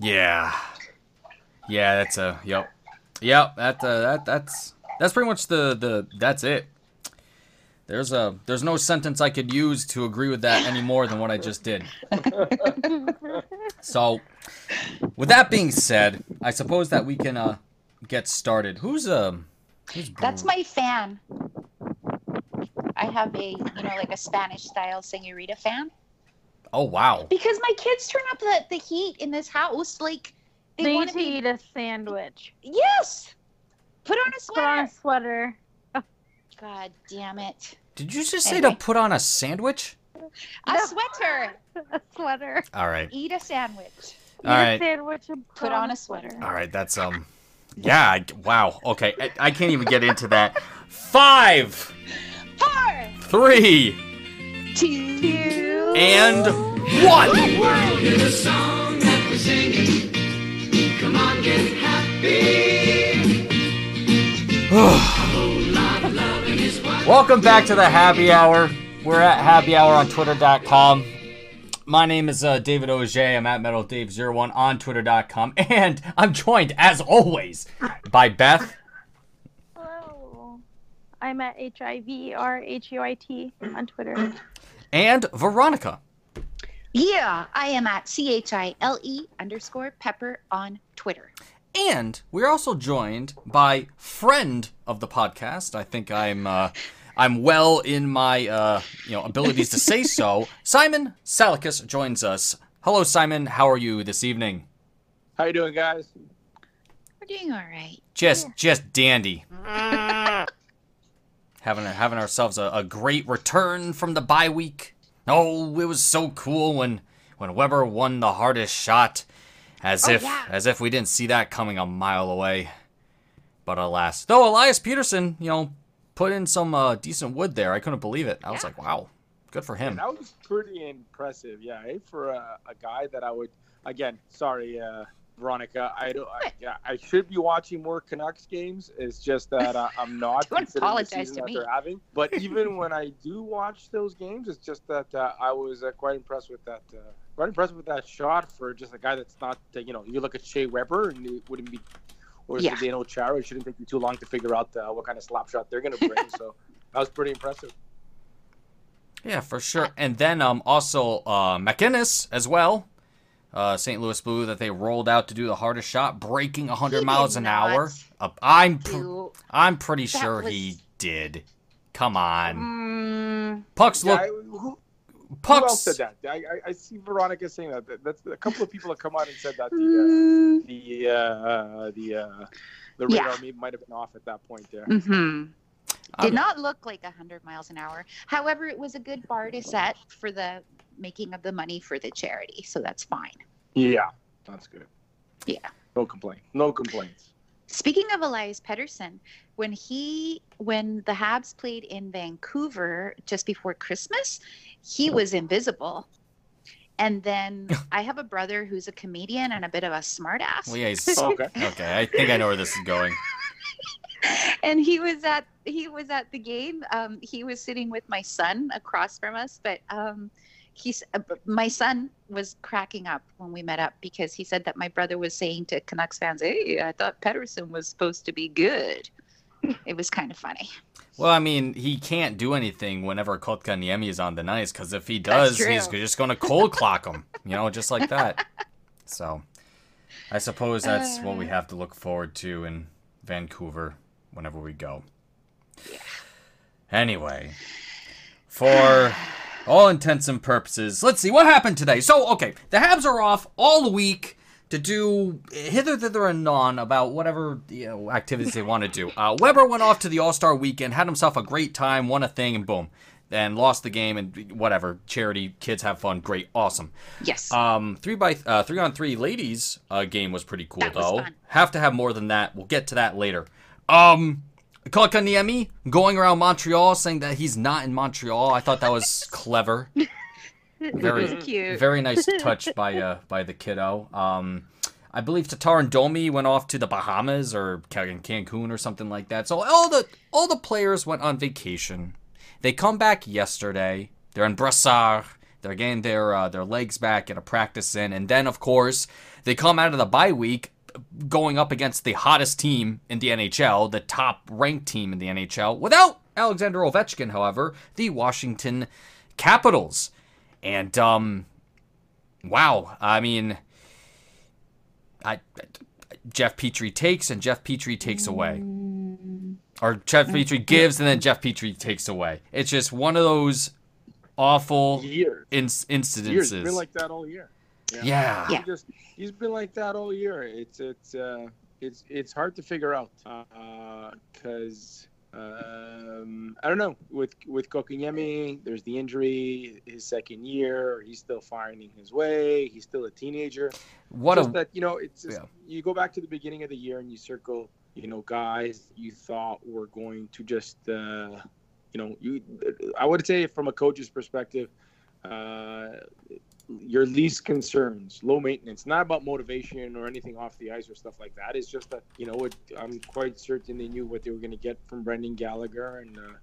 Yeah. Yeah, that's a yep. Yep, that uh, that that's that's pretty much the the that's it. There's a there's no sentence I could use to agree with that any more than what I just did. so, with that being said, I suppose that we can uh get started. Who's um That's my fan. I have a, you know, like a Spanish style senorita fan. Oh wow. Because my kids turn up the, the heat in this house. Like, they, They want need to to be. eat a sandwich. Yes! Put on a Put on a sweater. sweater. God damn it. Did you just say to put on a sandwich? A No. sweater. A sweater. All right. Eat a sandwich. Eat All a sandwich and Put on a sweater. All right, that's um yeah, I, wow. Okay, I, I can't even get into that. 5 Four, 3 two, and 1. world is a song that we're singing. Come on, get happy. Welcome back to the Happy Hour. We're at Happy Hour on Twitter.com. My name is uh, David Auger. I'm at MetalDave01 on Twitter.com. And I'm joined, as always, by Beth. Hello. I'm at H I V R H U I T on Twitter. And Veronica. Yeah, I am at C H I L E underscore pepper on Twitter. And we're also joined by friend of the podcast. I think I'm uh, I'm well in my uh, you know abilities to say so. Simon Salicus joins us. Hello, Simon. How are you this evening? How you doing, guys? We're doing all right. Just just dandy. having having ourselves a, a great return from the bye week. Oh, it was so cool when when Weber won the hardest shot, as Oh, if yeah. as if we didn't see that coming a mile away. But alas, though Elias Pettersson, you know, put in some uh, decent wood there. I couldn't believe it. I was like, wow, good for him. That was pretty impressive. Yeah, eh, for a, a guy that I would again. Sorry, uh, Veronica. I don't. I, yeah, I should be watching more Canucks games. It's just that uh, I'm not. Don't considering the apologize to me. They're having. But even when I do watch those games, it's just that uh, I was uh, quite impressed with that. Uh, quite impressed with that shot for just a guy that's not. Uh, you know, you look at Shea Weber and it wouldn't be. Or Yeah. Zdeno Chara, it shouldn't take you too long to figure out uh, what kind of slap shot they're going to bring. so that was pretty impressive. Yeah, for sure. And then um also uh McInnes as well. Uh, St. Louis Blue that they rolled out to do the hardest shot, breaking 100 He miles an hour. Uh, I'm pr- I'm pretty That sure was- he did. Come on, mm, pucks look I- who, Who pucks. else said that? I, I, I see Veronica saying that. That- That's a couple of people have come out and said that the uh, the uh, the uh, the Yeah. radar may- might have been off at that point there. Mm-hmm. I'm- Did not look like 100 miles an hour. However, it was a good bar to set for the making of the money for the charity, so that's fine. Yeah, that's good. Yeah. No complaint. No complaints. Speaking of Elias Pettersson, when he when the Habs played in Vancouver just before Christmas, he was invisible. And then I have a brother who's a comedian and a bit of a smartass. Well, yeah, he's, Okay. okay, I think I know where this is going. and he was at he was at the game. Um, he was sitting with my son across from us, but um, he's uh, my son was cracking up when we met up because he said that my brother was saying to Canucks fans, "Hey, I thought Pettersson was supposed to be good." It was kind of funny. Well, I mean, he can't do anything whenever Kotkaniemi is on the nice, because if he does, he's just going to cold clock him, you know, just like that. So, I suppose that's what we Uh. have to look forward to in Vancouver whenever we go. Anyway, for all intents and purposes, let's see what happened today. So, okay, the Habs are off all week to do hither, thither, and non about whatever you know, activities they want to do. Uh, Weber went off to the All Star weekend, had himself a great time, won a thing, and boom, and lost the game. And whatever, charity, kids have fun, great, awesome. Yes. Um, three by uh, three on three ladies uh, game was pretty cool That though. Have to have more than that. We'll get to that later. Um, Kotkaniemi going around Montreal saying that he's not in Montreal. I thought that was clever. Very cute. very nice touch by uh by the kiddo. Um, I believe Tatar and Domi went off to the Bahamas or Can- Cancun or something like that. So all the all the players went on vacation. They come back yesterday. They're in Brossard. They're getting their uh, their legs back, at a practice in, and then of course they come out of the bye week going up against the hottest team in the NHL, the top ranked team in the NHL, without Alexander Ovechkin, however, the Washington Capitals. And um wow, I mean I Jeff Petry takes and Jeff Petry takes away. Or Jeff Petry gives and then Jeff Petry takes away. It's just one of those awful Years. in- Years. It's incidences. been like that all year. Yeah. Yeah. He just he's been like that all year. It's it's uh it's it's hard to figure out because um, I don't know with with Kotkaniemi. There's the injury, his second year. He's still finding his way. He's still a teenager. What just a that you know it's just, Yeah. you go back to the beginning of the year and you circle you know guys you thought were going to just uh, you know you I would say from a coach's perspective uh, your least concerns low maintenance not about motivation or anything off the ice or stuff like that it's just that you know it, I'm quite certain they knew what they were going to get from Brendan Gallagher and uh,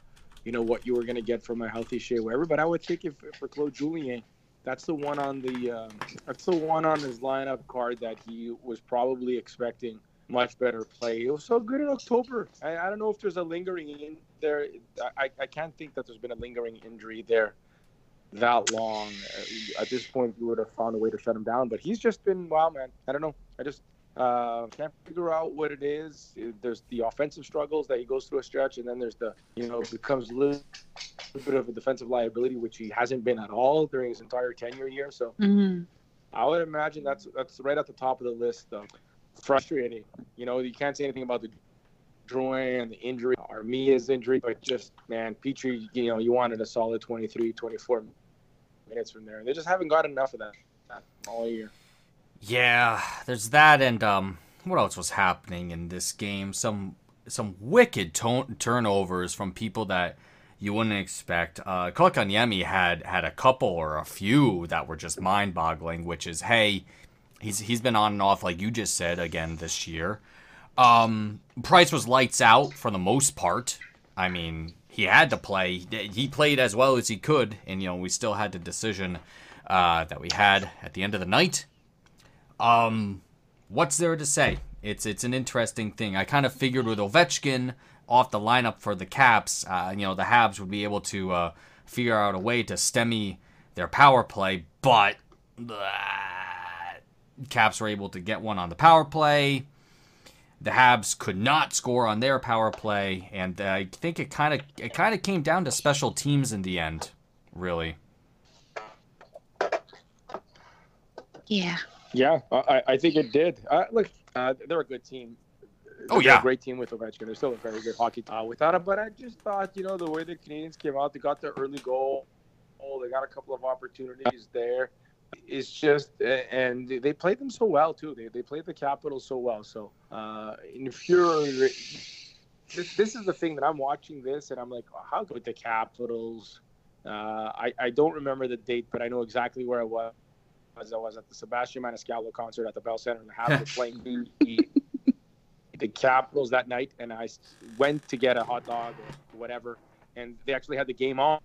you know what you were going to get from a healthy Shea Weber but I would think if for Claude Julien that's the one on the um, that's the one on his lineup card that he was probably expecting much better play. It was so good in October. I, I don't know if there's a lingering in there. I, I can't think that there's been a lingering injury there that long. Uh, At this point, we would have found a way to shut him down. But he's just been wow, man. I don't know. I just uh, can't figure out what it is. There's the offensive struggles that he goes through a stretch, and then there's the you know becomes a little bit of a defensive liability, which he hasn't been at all during his entire tenure here. So Mhm. I would imagine that's that's right at the top of the list of frustrating. You know, you can't say anything about the And the injury, Armia's injury, but just man, Petry, you know, you wanted a solid 23, 24 minutes from there. They just haven't got enough of that, that all year. Yeah, there's that, and um, what else was happening in this game? Some some wicked to- turnovers from people that you wouldn't expect. Uh, Kotkaniemi had had a couple or a few that were just mind-boggling. Which is, hey, he's he's been on and off like you just said again this year. Um, Price was lights out for the most part. I mean, he had to play. He played as well as he could, and you know we still had the decision uh, that we had at the end of the night. Um, what's there to say? It's it's an interesting thing. I kind of figured with Ovechkin off the lineup for the Caps, uh, you know, the Habs would be able to uh, figure out a way to stemmy their power play, but uh, Caps were able to get one on the power play. The Habs could not score on their power play, and I think it kind of it kind of came down to special teams in the end, really. Yeah. Yeah, I, I think it did. Uh, look, uh, they're a good team. Oh, They're yeah. a great team with Ovechkin. They're still a very good hockey team without him. But I just thought, you know, the way the Canadians came out, they got their early goal. Oh, they got a couple of opportunities there. It's just, and they played them so well too. They they played the Capitals so well. So uh, infuriating. This this is the thing that I'm watching this, and I'm like, oh, how good the Capitals. Uh, I I don't remember the date, but I know exactly where I was. As I was at the Sebastian Maniscalco concert at the Bell Center, and the Habs were playing the the Capitals that night, and I went to get a hot dog or whatever, and they actually had the game on,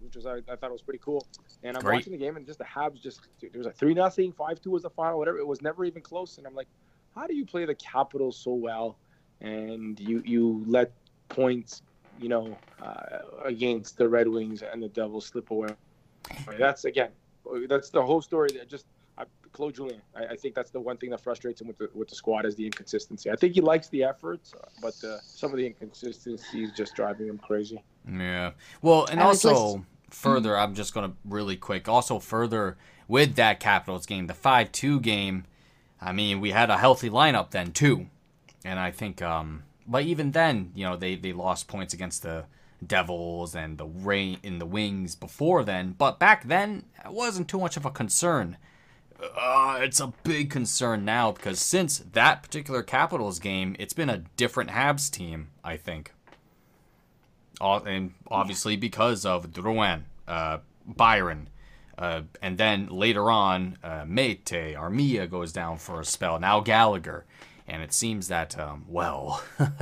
which was I, I thought it was pretty cool. And I'm Great. watching the game, and just the Habs just there was a three nothing, five two was the final, whatever. It was never even close, and I'm like, how do you play the Capitals so well, and you you let points, you know, uh, against the Red Wings and the Devils slip away? That's again, that's the whole story. That just Claude Julien. I, I think that's the one thing that frustrates him with the with the squad is the inconsistency. I think he likes the efforts, uh, but uh, some of the inconsistency is just driving him crazy. Yeah. Well, and I was also listen- further, I'm just gonna really quick. Also further with that Capitals game, the five-two game. I mean, we had a healthy lineup then too, and I think. um But even then, you know, they they lost points against the Devils and the rain in the Wings before then. But back then, it wasn't too much of a concern. Uh, it's a big concern now because since that particular Capitals game, it's been a different Habs team. I think. All, and obviously because of Drouin, uh, Byron, uh, and then later on, uh, Mete, Armia goes down for a spell. Now Gallagher, and it seems that um, well,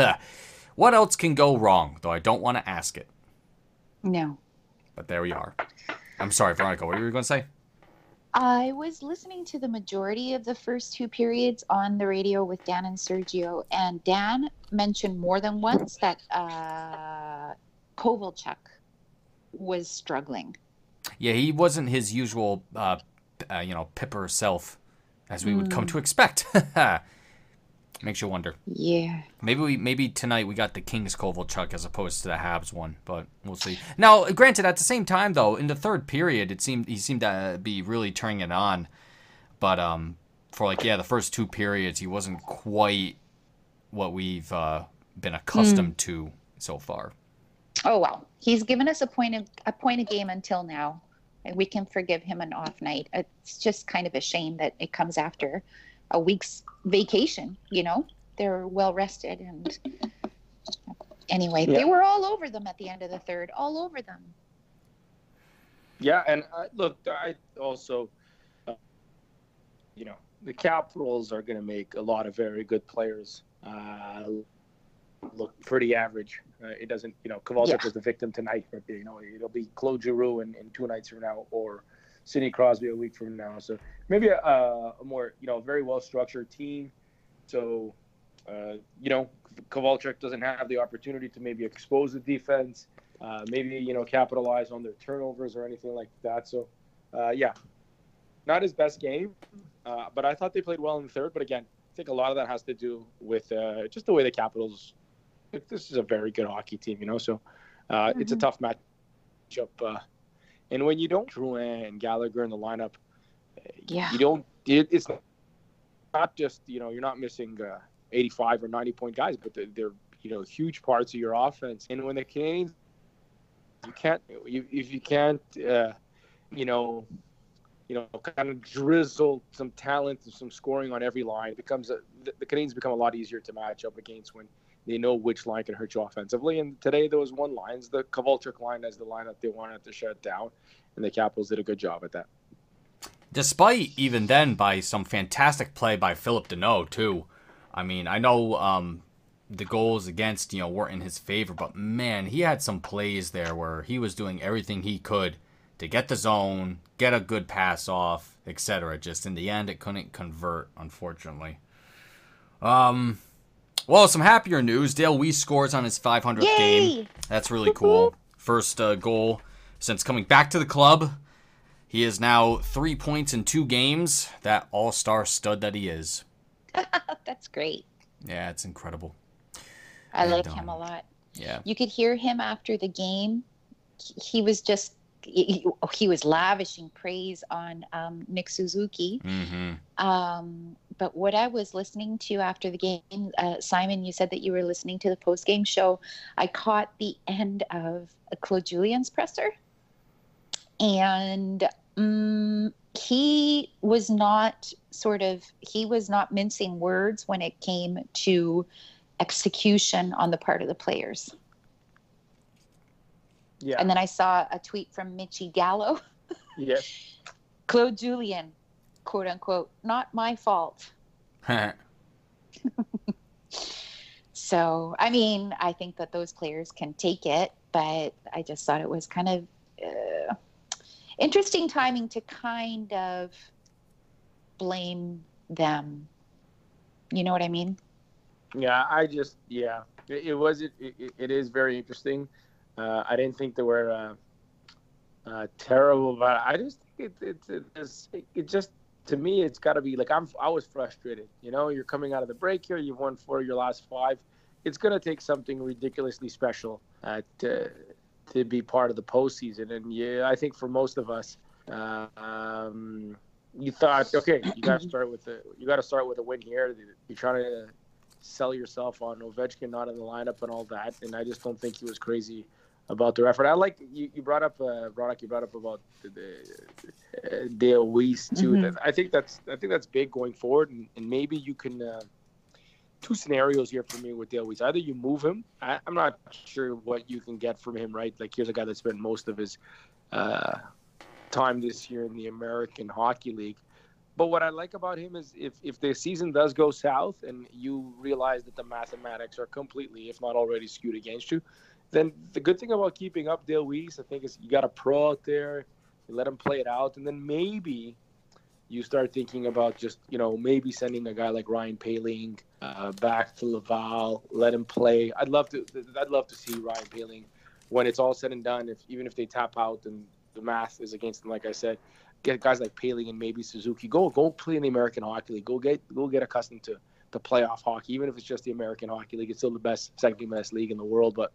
what else can go wrong? Though I don't want to ask it, No. but there we are. I'm sorry, Veronica. What were you going to say? I was listening to the majority of the first two periods on the radio with Dan and Sergio, and Dan mentioned more than once that uh, Kovalchuk was struggling. Yeah, he wasn't his usual, uh, uh, you know, pipper self, as we would come Mm. to expect. Makes you wonder. Yeah. Maybe we maybe tonight we got the Kings Kovalchuk as opposed to the Habs one, but we'll see. Now, granted, at the same time though, in the third period, it seemed he seemed to be really turning it on, but um, for like yeah, the first two periods, he wasn't quite what we've uh, been accustomed to so far. Oh well, he's given us a point of a point a game until now, and we can forgive him an off night. It's just kind of a shame that it comes after a week's vacation. You know, they're well rested, and anyway, Yeah. they were all over them at the end of the third, all over them. Yeah, and uh, look, I also, uh, you know, the Capitals are going to make a lot of very good players uh, look pretty average. Uh, it doesn't, you know, Kovalchuk Yeah. was the victim tonight, but you know, it'll be Claude Giroux in, in two nights from now, or Sidney Crosby a week from now. So maybe a, a more, you know, very well structured team. So, uh, you know, Kovalchuk doesn't have the opportunity to maybe expose the defense uh, maybe you know capitalize on their turnovers or anything like that. So, uh, yeah, not his best game, uh, but I thought they played well in the third. But again, I think a lot of that has to do with uh, just the way the Capitals. This is a very good hockey team, you know. So uh, it's a Mhm. tough matchup, uh, and when you don't Drouin and Gallagher in the lineup, uh, Yeah. you don't. It, it's not just you know you're not missing uh, 85 or 90 point guys, but they're, they're you know huge parts of your offense. And when the Canadians you can't you, if you can't uh, you know you know kind of drizzle some talent and some scoring on every line it becomes a, the, the canadians become a lot easier to match up against when they know which line can hurt you offensively and today there was one line the Kovalchuk line as the line that they wanted to shut down and the capitals did a good job at that Despite even then by some fantastic play by Phillip Danault too. I mean, I know um, the goals against you know weren't in his favor, but man, he had some plays there where he was doing everything he could to get the zone, get a good pass off, etc. Just in the end, it couldn't convert, unfortunately. Um, well, some happier news: Dale Weise scores on his 500th game. That's really cool. First uh, goal since coming back to the club. He is now three points in two games. That all star stud that he is. That's great. Yeah, it's incredible. I And, like him um, a lot. Yeah. You could hear him after the game. He- He was just he, he was lavishing praise on um, Nick Suzuki. Mm-hmm. Um, but what I was listening to after the game, uh, Simon, you said that you were listening to the post game show. I caught the end of Claude Julien's presser, and um, he was not sort of he was not mincing words when it came to execution on the part of the players. yeah And then I saw a tweet from Mitchie Gallo. yeah Claude Julien, quote unquote, not my fault. So, I mean, I think that those players can take it, but I just thought it was kind of uh, interesting timing to kind of blame them. You know what I mean? Yeah, I just yeah, it, it was it, it, it is very interesting. Uh, I didn't think they were uh, uh, terrible, but I just think it it, it, it's- it just to me it's got to be like I'm I was frustrated. You know, you're coming out of the break here, you've won four of your last five. It's gonna take something ridiculously special uh, to to be part of the postseason, and yeah, I think for most of us. Uh, um, you thought, okay, you got to start with a you got to start with a win here. You're trying to sell yourself on Ovechkin not in the lineup and all that. And I just don't think he was crazy about their effort. I like you, you brought up uh, you brought up about the, the uh, Dale Weise too. Mhm. I think that's I think that's big going forward, and, and maybe you can. Uh, two scenarios here for me with Dale Weise. Either you move him. I, I'm not sure what you can get from him. Right, like here's a guy that spent most of his. Uh, time this year in the American Hockey League. But what I like about him is if, if the season does go south and you realize that the mathematics are completely, if not already, skewed against you, then the good thing about keeping up Dale Weise, I think, is you got a pro out there You let them play it out, and then maybe you start thinking about just you know maybe sending a guy like Ryan Poehling uh, back to Laval, let him play. I'd love to. I'd love to see Ryan Poehling when it's all said and done. If even if they tap out and the math is against them, like I said, get guys like Poehling and maybe Suzuki. Go go play in the American Hockey League. Go get go get accustomed to to playoff hockey, even if it's just the American Hockey League. It's still the best, second best league in the world. But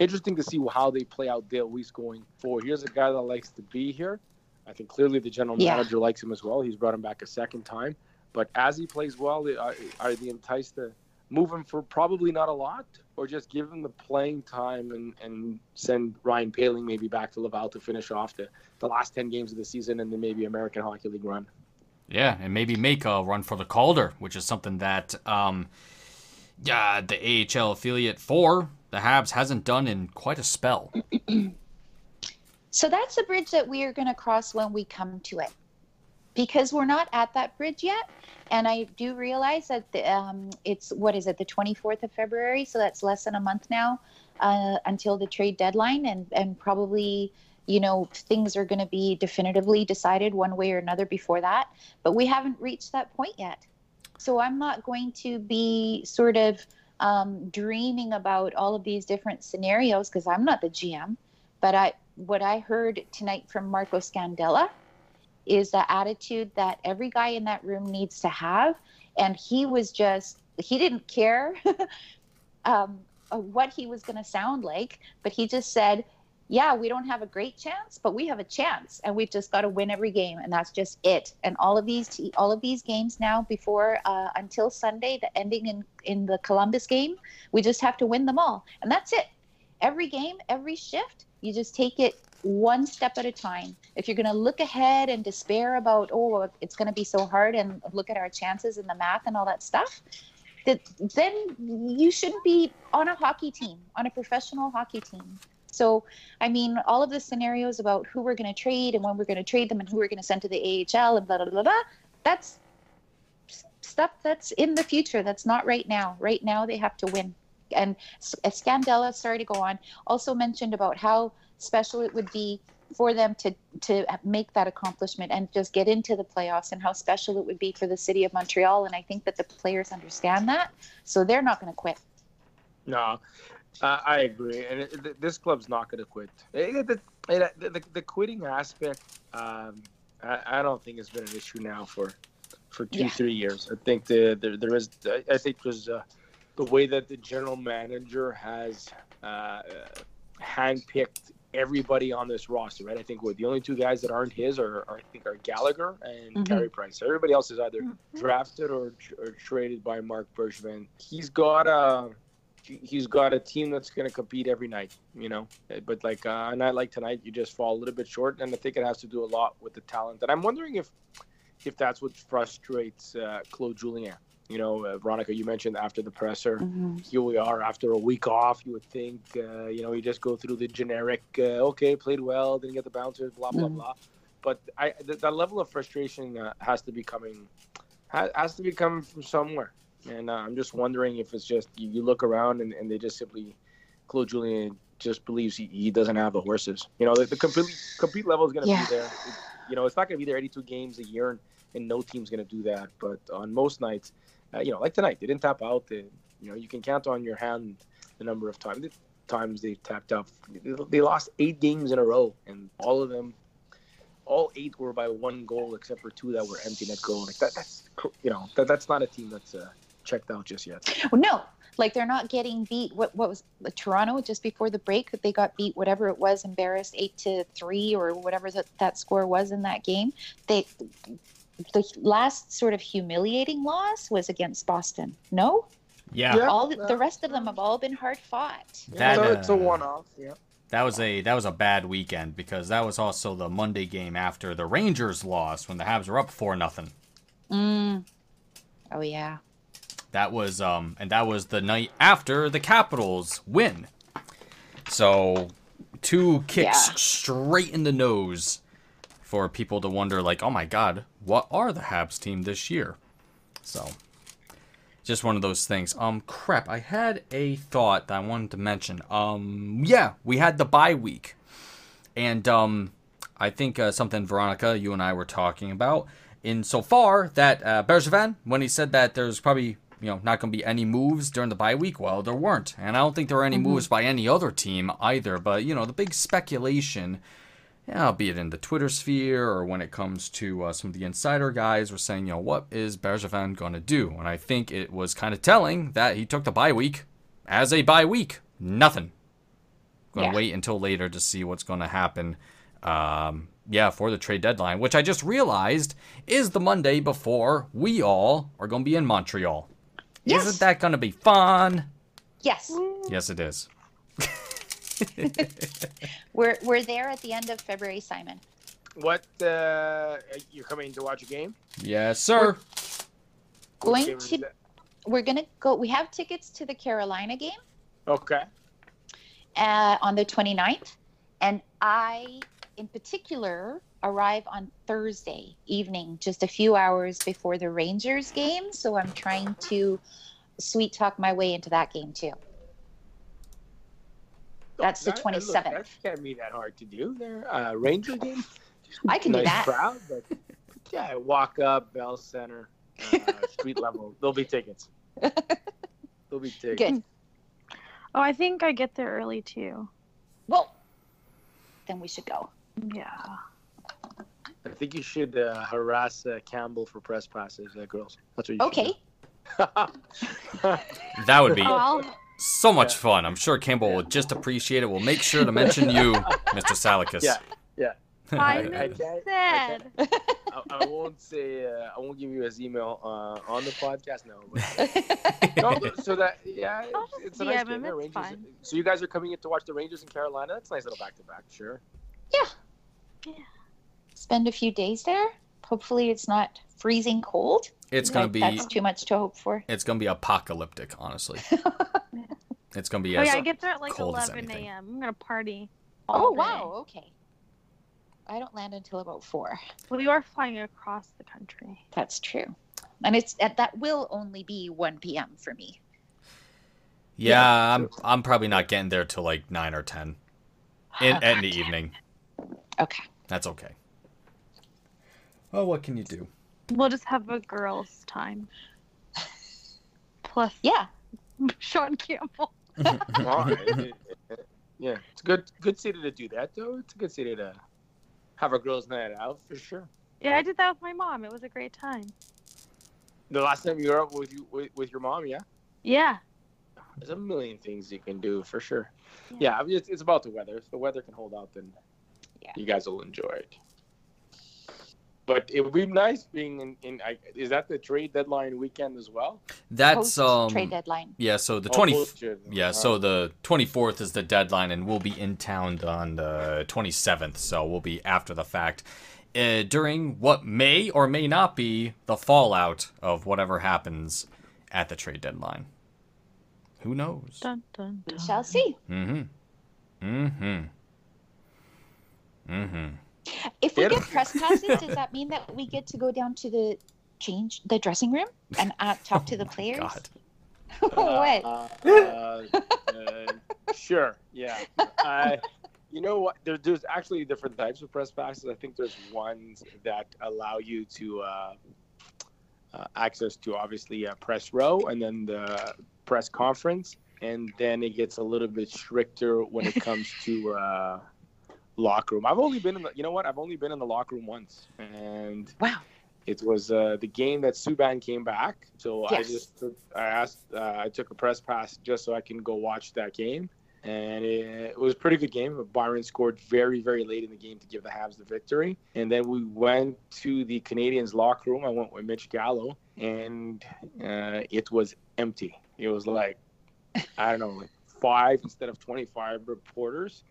interesting to see how they play out Dale Weise going forward. Here's a guy that likes to be here. I think clearly the general Yeah. manager likes him as well. He's brought him back a second time. But as he plays well, are, are they enticed to move him for probably not a lot, or just give him the playing time and, and send Ryan Poehling maybe back to Laval to finish off the, the last 10 games of the season and then maybe American Hockey League run? Yeah, and maybe make a run for the Calder, which is something that um, yeah, the AHL affiliate for the Habs hasn't done in quite a spell. So that's a bridge that we are going to cross when we come to it, because we're not at that bridge yet. And I do realize that the, um, it's what is it, the 24th of February? So that's less than a month now uh, until the trade deadline, and and probably you know things are going to be definitively decided one way or another before that. But we haven't reached that point yet, so I'm not going to be sort of um, dreaming about all of these different scenarios because I'm not the GM. But I what I heard tonight from Marco Scandella is the attitude that every guy in that room needs to have. And he was just, he didn't care um, what he was going to sound like, but he just said, yeah, we don't have a great chance, but we have a chance, and we've just got to win every game, and that's just it. And all of these, all of these games now, before uh, until Sunday, the ending in in the Columbus game, we just have to win them all, and that's it. Every game, every shift, you just take it one step at a time. If you're going to look ahead and despair about, oh, it's going to be so hard, and look at our chances in the math and all that stuff, that then you shouldn't be on a hockey team, on a professional hockey team. So, I mean, all of the scenarios about who we're going to trade and when we're going to trade them and who we're going to send to the AHL and blah, blah, blah, blah, that's stuff that's in the future. That's not right now. Right now, they have to win. And Scandella, sorry to go on, also mentioned about how special it would be for them to to make that accomplishment and just get into the playoffs and how special it would be for the city of Montreal and I think that the players understand that so they're not going to quit. No, uh, I agree, and it, th- this club's not going to quit. It- the, the, the quitting aspect, um, I, I don't think it's been an issue now for for two Yeah. three years. I think the, there there is. I think there's uh, the way that the general manager has uh, handpicked everybody on this roster. Right, I think what the only two guys that aren't his are, are I think are Gallagher and. Carey Price. Everybody else is either drafted or, or traded by Marc Bergevin. He's got a he's got a team that's going to compete every night, you know. But like uh, a night like tonight, you just fall a little bit short, and I think it has to do a lot with the talent. And I'm wondering if if that's what frustrates uh, Claude Julien. You know, uh, Veronica, you mentioned after the presser, here we are after a week off. You would think, uh, you know, you just go through the generic, uh, okay, played well, didn't get the bouncers, blah blah Mhm. blah. But I, th- that level of frustration uh, has to be coming, ha- has to be coming from somewhere. And uh, I'm just wondering if it's just you, you look around and, and they just simply, Claude Julien just believes he, he doesn't have the horses. You know, the, the complete complete level is going to Yeah. be there. It- you know, it's not going to be there 82 games a year, and, and no team's going to do that. But on most nights, uh, you know, like tonight, they didn't tap out. They, you know, you can count on your hand the number of times times they tapped out. They- They lost eight games in a row, and all of them, all eight were by one goal, except for two that were empty net goal. Like that, that's you know, that, that's not a team that's uh, checked out just yet. Well, no, like they're not getting beat. What what was uh, Toronto just before the break? They got beat, whatever it was, embarrassed eight to three or whatever that, that score was in that game. They the last sort of humiliating loss was against Boston. No, Yeah, Yeah. all the, the rest of them have all been hard fought. That, so it's a uh, one-off. Yeah. that was a that was a bad weekend because that was also the Monday game after the Rangers lost when the Habs were up four nothing. Mm. Oh yeah. That was um and that was the night after the Capitals win. So two kicks Yeah. straight in the nose for people to wonder like, "Oh my god, what are the Habs team this year?" So just one of those things. Um crap, I had a thought that I wanted to mention. Um yeah, we had the bye week. And um I think uh, something Veronica, you and I were talking about, In so far that uh, Bergevin, when he said that there's probably you know not going to be any moves during the bye week, well, there weren't, and I don't think there were any moves by any other team either. But you know, the big speculation, yeah, be it in the Twitter sphere or when it comes to uh, some of the insider guys, were saying, you know, what is Bergevin going to do? And I think it was kind of telling that he took the bye week as a bye week. Nothing. Going to Yeah. wait until later to see what's going to happen. Um, yeah, for the trade deadline, which I just realized is the Monday before we all are going to be in Montreal. Yes. Isn't that going to be fun? Yes, Yes, it is. we're we're there at the end of February, Simon. What? Uh, you're coming to watch a game? Yes, sir. Going Game is to we're gonna go. We have tickets to the Carolina game Okay. uh, on the 29th, and I, in particular, arrive on Thursday evening, just a few hours before the Rangers game. So I'm trying to sweet talk my way into that game too. That's the That- look, 27th. That can't be that hard to do. There, uh, Ranger game. I can do that. crowd, but yeah, walk up Bell Center, uh, street level. There'll be tickets. There'll be tickets. Good. Oh, I think I get there early too. Well, then we should go. Yeah. I think you should uh, harass uh, Campbell for press passes, uh, girls. That's what you Okay. should That would be so much Yeah. fun. I'm sure Campbell will just appreciate it. We'll make sure to mention you, Mr. Salikis. Yeah. Yeah. Simon I can't- I said. I, I won't say. Uh, I won't give you his email uh, on the podcast. No. But, no, so that yeah, I'll it's, it's a nice DM game. him, The it's Rangers. fine. So you guys are coming in to watch the Rangers in Carolina. That's a nice little back to back. Sure. Spend a few days there. Hopefully, it's not freezing cold. It's gonna Like, be That's too much to hope for. it's gonna be apocalyptic, honestly. it's gonna be Oh as yeah, I get there at like 11 a.m. I'm gonna party. Oh day. wow. Okay. I don't land until about four. We are flying across the country. That's true. And it's that that will only be 1 p.m. for me. yeah. I'm I'm probably not getting there till like nine or ten in, in the evening. Okay. That's okay. Oh, what can you do? We'll just have a girls' time. Plus Yeah. Sean Campbell. Well, it- it- yeah, it's a good good city to do that though. It's a good city to have a girls' night out for sure. Yeah, I did that with my mom. It was a great time. The last time you were up with you with, with your mom, yeah. Yeah. There's a million things you can do for sure. Yeah. Yeah, it's, it's about the weather. If the weather can hold out, then Yeah. you guys will enjoy it. But it would be nice being in. in I, is that the trade deadline weekend as well? That's Post um trade deadline. yeah. So the Oh, twenty post trade. yeah. So the twenty fourth is the deadline, and we'll be in town on the twenty seventh. So we'll be after the fact. Uh, during what may or may not be the fallout of whatever happens at the trade deadline. Who knows? Dun, dun, We shall see. Mm-hmm. Mm-hmm. Mm-hmm. If we get press passes, does that mean that we get to go down to the change the dressing room and uh, talk to the players? God. what? Uh, uh, uh, sure. Yeah. I, you know what? There, there's actually different types of press passes. I think there's ones that allow you to uh, uh, access to obviously a press row and then the press conference, and then it gets a little bit stricter when it comes to uh, locker room. I've only been in the. You know what? I've only been in the locker room once, and Wow. it was uh, the game that Subban came back. So I just took, I asked, uh, I took a press pass just so I can go watch that game. And it, it was a pretty good game. Byron scored very, very late in the game to give the Habs the victory. And then we went to the Canadians locker room. I went with Mitch Gallo, and uh, it was empty. It was like, I don't know, like five instead of 25 reporters.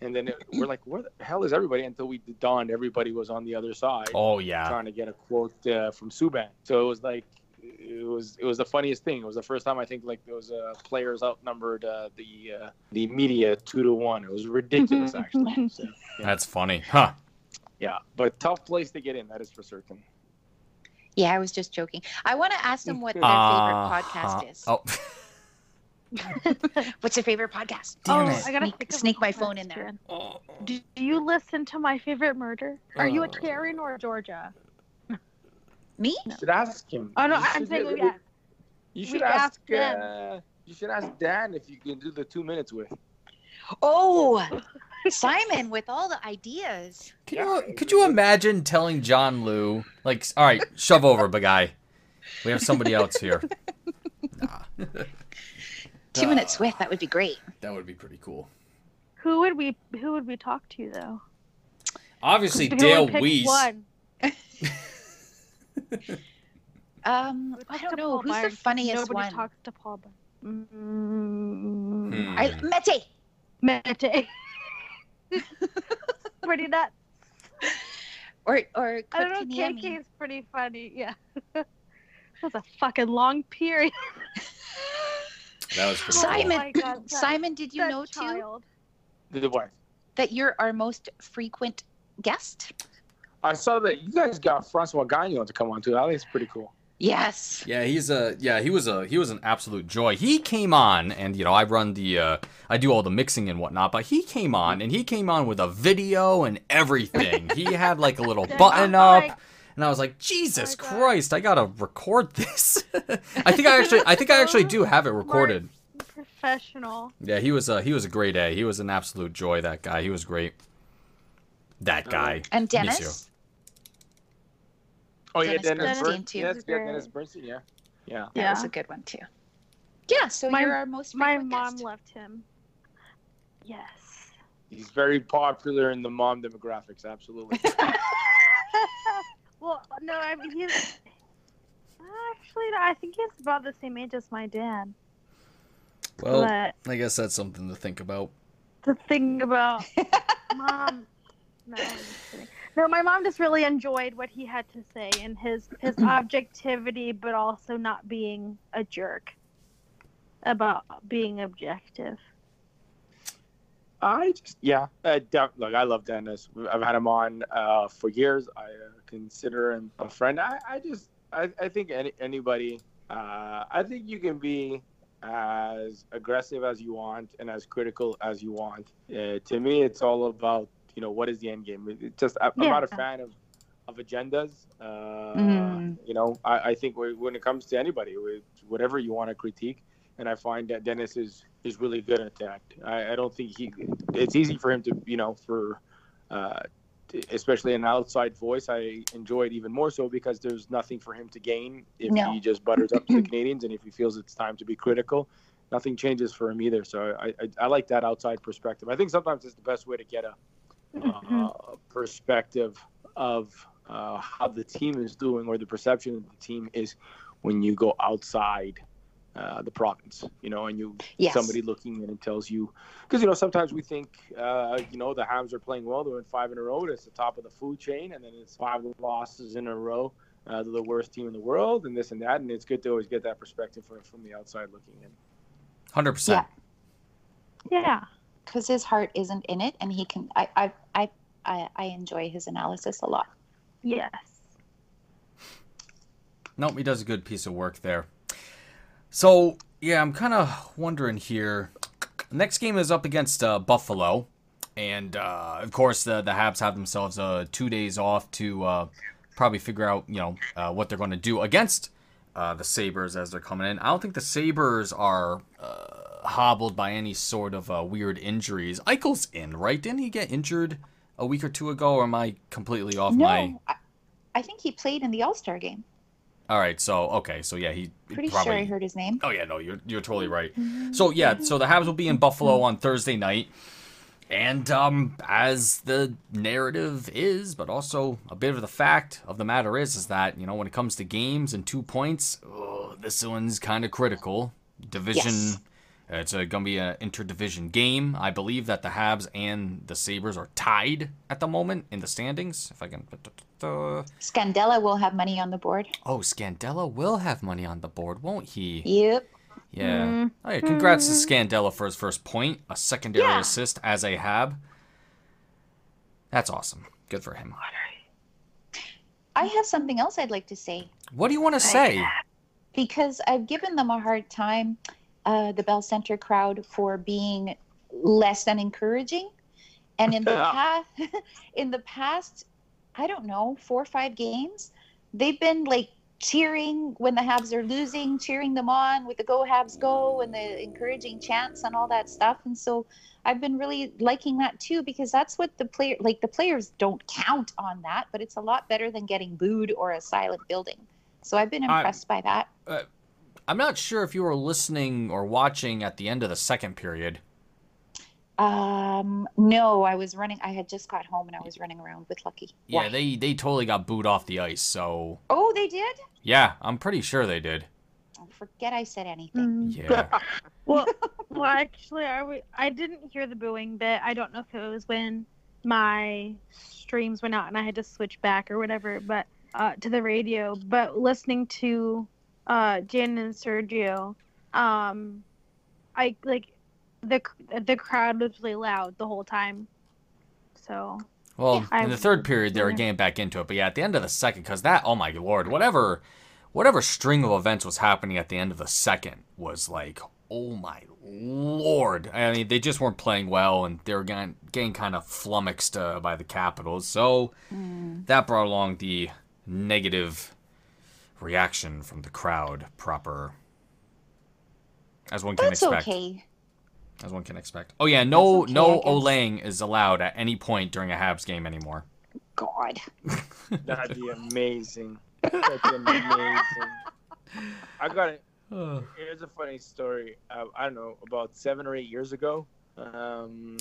And then it, we're like, where the hell is everybody? Until we dawned, everybody was on the other side Oh yeah. trying to get a quote uh, from Subban. So it was like it was it was the funniest thing. It was the first time I think like those uh, players outnumbered uh, the uh, the media two to one. It was ridiculous actually. So, That's funny. Huh. yeah, but tough place to get in. That is for certain. Yeah, I was just joking. I want to ask them what their favorite podcast is. Oh. What's your favorite podcast? Damn oh, it. I gotta Sneak- think of a sneak my phone in there. Oh. Do you listen to My Favorite Murder? Are you a Oh. Karen or a Georgia? Me? You should ask him. Oh no, You I'm should saying yeah. You should asked ask. Dan. Uh, you should ask Dan if you can do the two minutes with. Oh, Simon with all the ideas. Could you, could you imagine telling John Lu, like, all right, shove over, big guy. We have somebody else here. Nah. Two Uh, minutes with that would be great. That would be pretty cool. Who would we who would we talk to though? Obviously, Dale only Weise. One. Um, Who would I don't know Paul who's Byron? the funniest Nobody one. talks to Paul. Byron. Mm, Hmm. I Mete. Mete. pretty nuts. Or or I don't know. Kotkaniemi. KK is pretty funny. Yeah. That's a fucking long period. That was pretty Simon. Oh God, that- Simon, did you that know too child. The what? that you're our most frequent guest? I saw that you guys got Francois Gagnon to come on too. I think it's pretty cool. Yes. Yeah, he's a yeah, he was a he was an absolute joy. He came on and you know, I run the uh I do all the mixing and whatnot, but he came on and he came on with a video and everything. he had like a little button like- up and I was like, Jesus Oh. Christ, I gotta record this. I think I actually I think I actually do have it recorded. Professional. Yeah, he was a he was a great A. He was an absolute joy, that guy. He was great. That oh. guy. And Miss you. Dennis. Oh yeah, Dennis Dennis Bernstein, Bernstein. too. Yes, yeah, Great. Dennis Bernstein. Yeah, yeah. That Yeah. was a good one too. Yeah, so My- you're our most My mom guest. loved him. Yes. He's very popular in the mom demographics. Absolutely. well, no, I mean he's actually I think he's about the same age as my dad. Well, but I guess that's something to think about. To think about mom, no, I'm just no, my mom just really enjoyed what he had to say and his his objectivity, but also not being a jerk about being objective. I just yeah, uh, de- look, I love Dennis. I've had him on uh, for years. I uh, consider him a friend. I, I just I, I think any, anybody. Uh, I think you can be as aggressive as you want and as critical as you want. Uh, to me, it's all about you know what is the end game. It- It's just I, I'm not a fan of of agendas. Uh, Mm. You know, I, I think when when it comes to anybody, with whatever you want to critique, and I find that Dennis is is really good at that. I, I don't think he. It's easy for him to, you know, for uh, especially an outside voice. I enjoy it even more so because there's nothing for him to gain if No. he just butters up to the Canadians, and if he feels it's time to be critical, nothing changes for him either. So I, I, I like that outside perspective. I think sometimes it's the best way to get a uh, perspective of uh, how the team is doing or the perception of the team is when you go outside uh, the province, you know, and you Yes. somebody looking in and tells you because you know sometimes we think uh, you know the Hams are playing well, they're in five in a row, it's the top of the food chain, and then it's five losses in a row. Uh, they're the worst team in the world, and this and that, and it's good to always get that perspective from, from the outside looking in. Hundred percent. Yeah. because his heart isn't in it, and he can. I I I I, I enjoy his analysis a lot. Yes. Nope, he does a good piece of work there. So yeah, I'm kind of wondering here. Next game is up against uh, Buffalo, and uh, of course the the Habs have themselves uh, two days off to uh, probably figure out you know uh, what they're going to do against uh, the Sabres as they're coming in. I don't think the Sabres are uh, hobbled by any sort of uh, weird injuries. Eichel's in, right? Didn't he get injured a week or two ago? Or am I completely off no, my? I, I think he played in the All Star game. All right, so okay, so yeah, he Pretty probably. sure I heard his name. Oh yeah, no, you're you're totally mm-hmm. right. So yeah, so the Habs will be in mm-hmm. Buffalo on Thursday night, and um, as the narrative is, but also a bit of the fact of the matter is, is that you know when it comes to games and two points, oh, this one's kind of critical. Division, Yes. it's a, gonna be an interdivision game. I believe that the Habs and the Sabres are tied at the moment in the standings. If I can. Scandella will have money on the board. Oh, Scandella will have money on the board, won't he? Yep. Yeah. Mm. Oh, yeah. Congrats to Scandella for his first point, a secondary Yeah. assist as a Hab. That's awesome. Good for him. I have something else I'd like to say What do you want to say? because I've given them a hard time uh, the Bell Center crowd for being less than encouraging. And in the past, in the past, I don't know, four or five games, they've been like cheering when the Habs are losing, cheering them on with the "Go Habs Go" and the encouraging chants and all that stuff. And so I've been really liking that too because that's what the player like the players don't count on that, but it's a lot better than getting booed or a silent building. So I've been I- impressed by that. Uh, I'm not sure if you were listening or watching at the end of the second period. Um, no, I was running. I had just got home and I was running around with Lucky. Yeah, Why? they they totally got booed off the ice. So Oh, they did. yeah, I'm pretty sure they did. Oh, forget I said anything. Mm. Yeah. Well, well, actually, I, w- I didn't hear the booing bit. I don't know if it was when my streams went out and I had to switch back or whatever, but uh, to the radio. But listening to uh, Dan and Sergio, um, I like the the crowd was really loud the whole time. So Well, Yeah. in the third period, they were getting back into it, but yeah, at the end of the second, because that, oh my lord, whatever, whatever string of events was happening at the end of the second was like, oh my lord. I mean, they just weren't playing well, and they were getting, getting kind of flummoxed uh, by the Capitals, so Mm. that brought along the negative reaction from the crowd proper, as one can That's expect. okay. As one can expect. Oh yeah, no, okay, no guess. olaying is allowed at any point during a Habs game anymore. God. That'd be amazing. That'd be amazing. I got it. Here's a funny story. Uh, I don't know, about seven or eight years ago, um,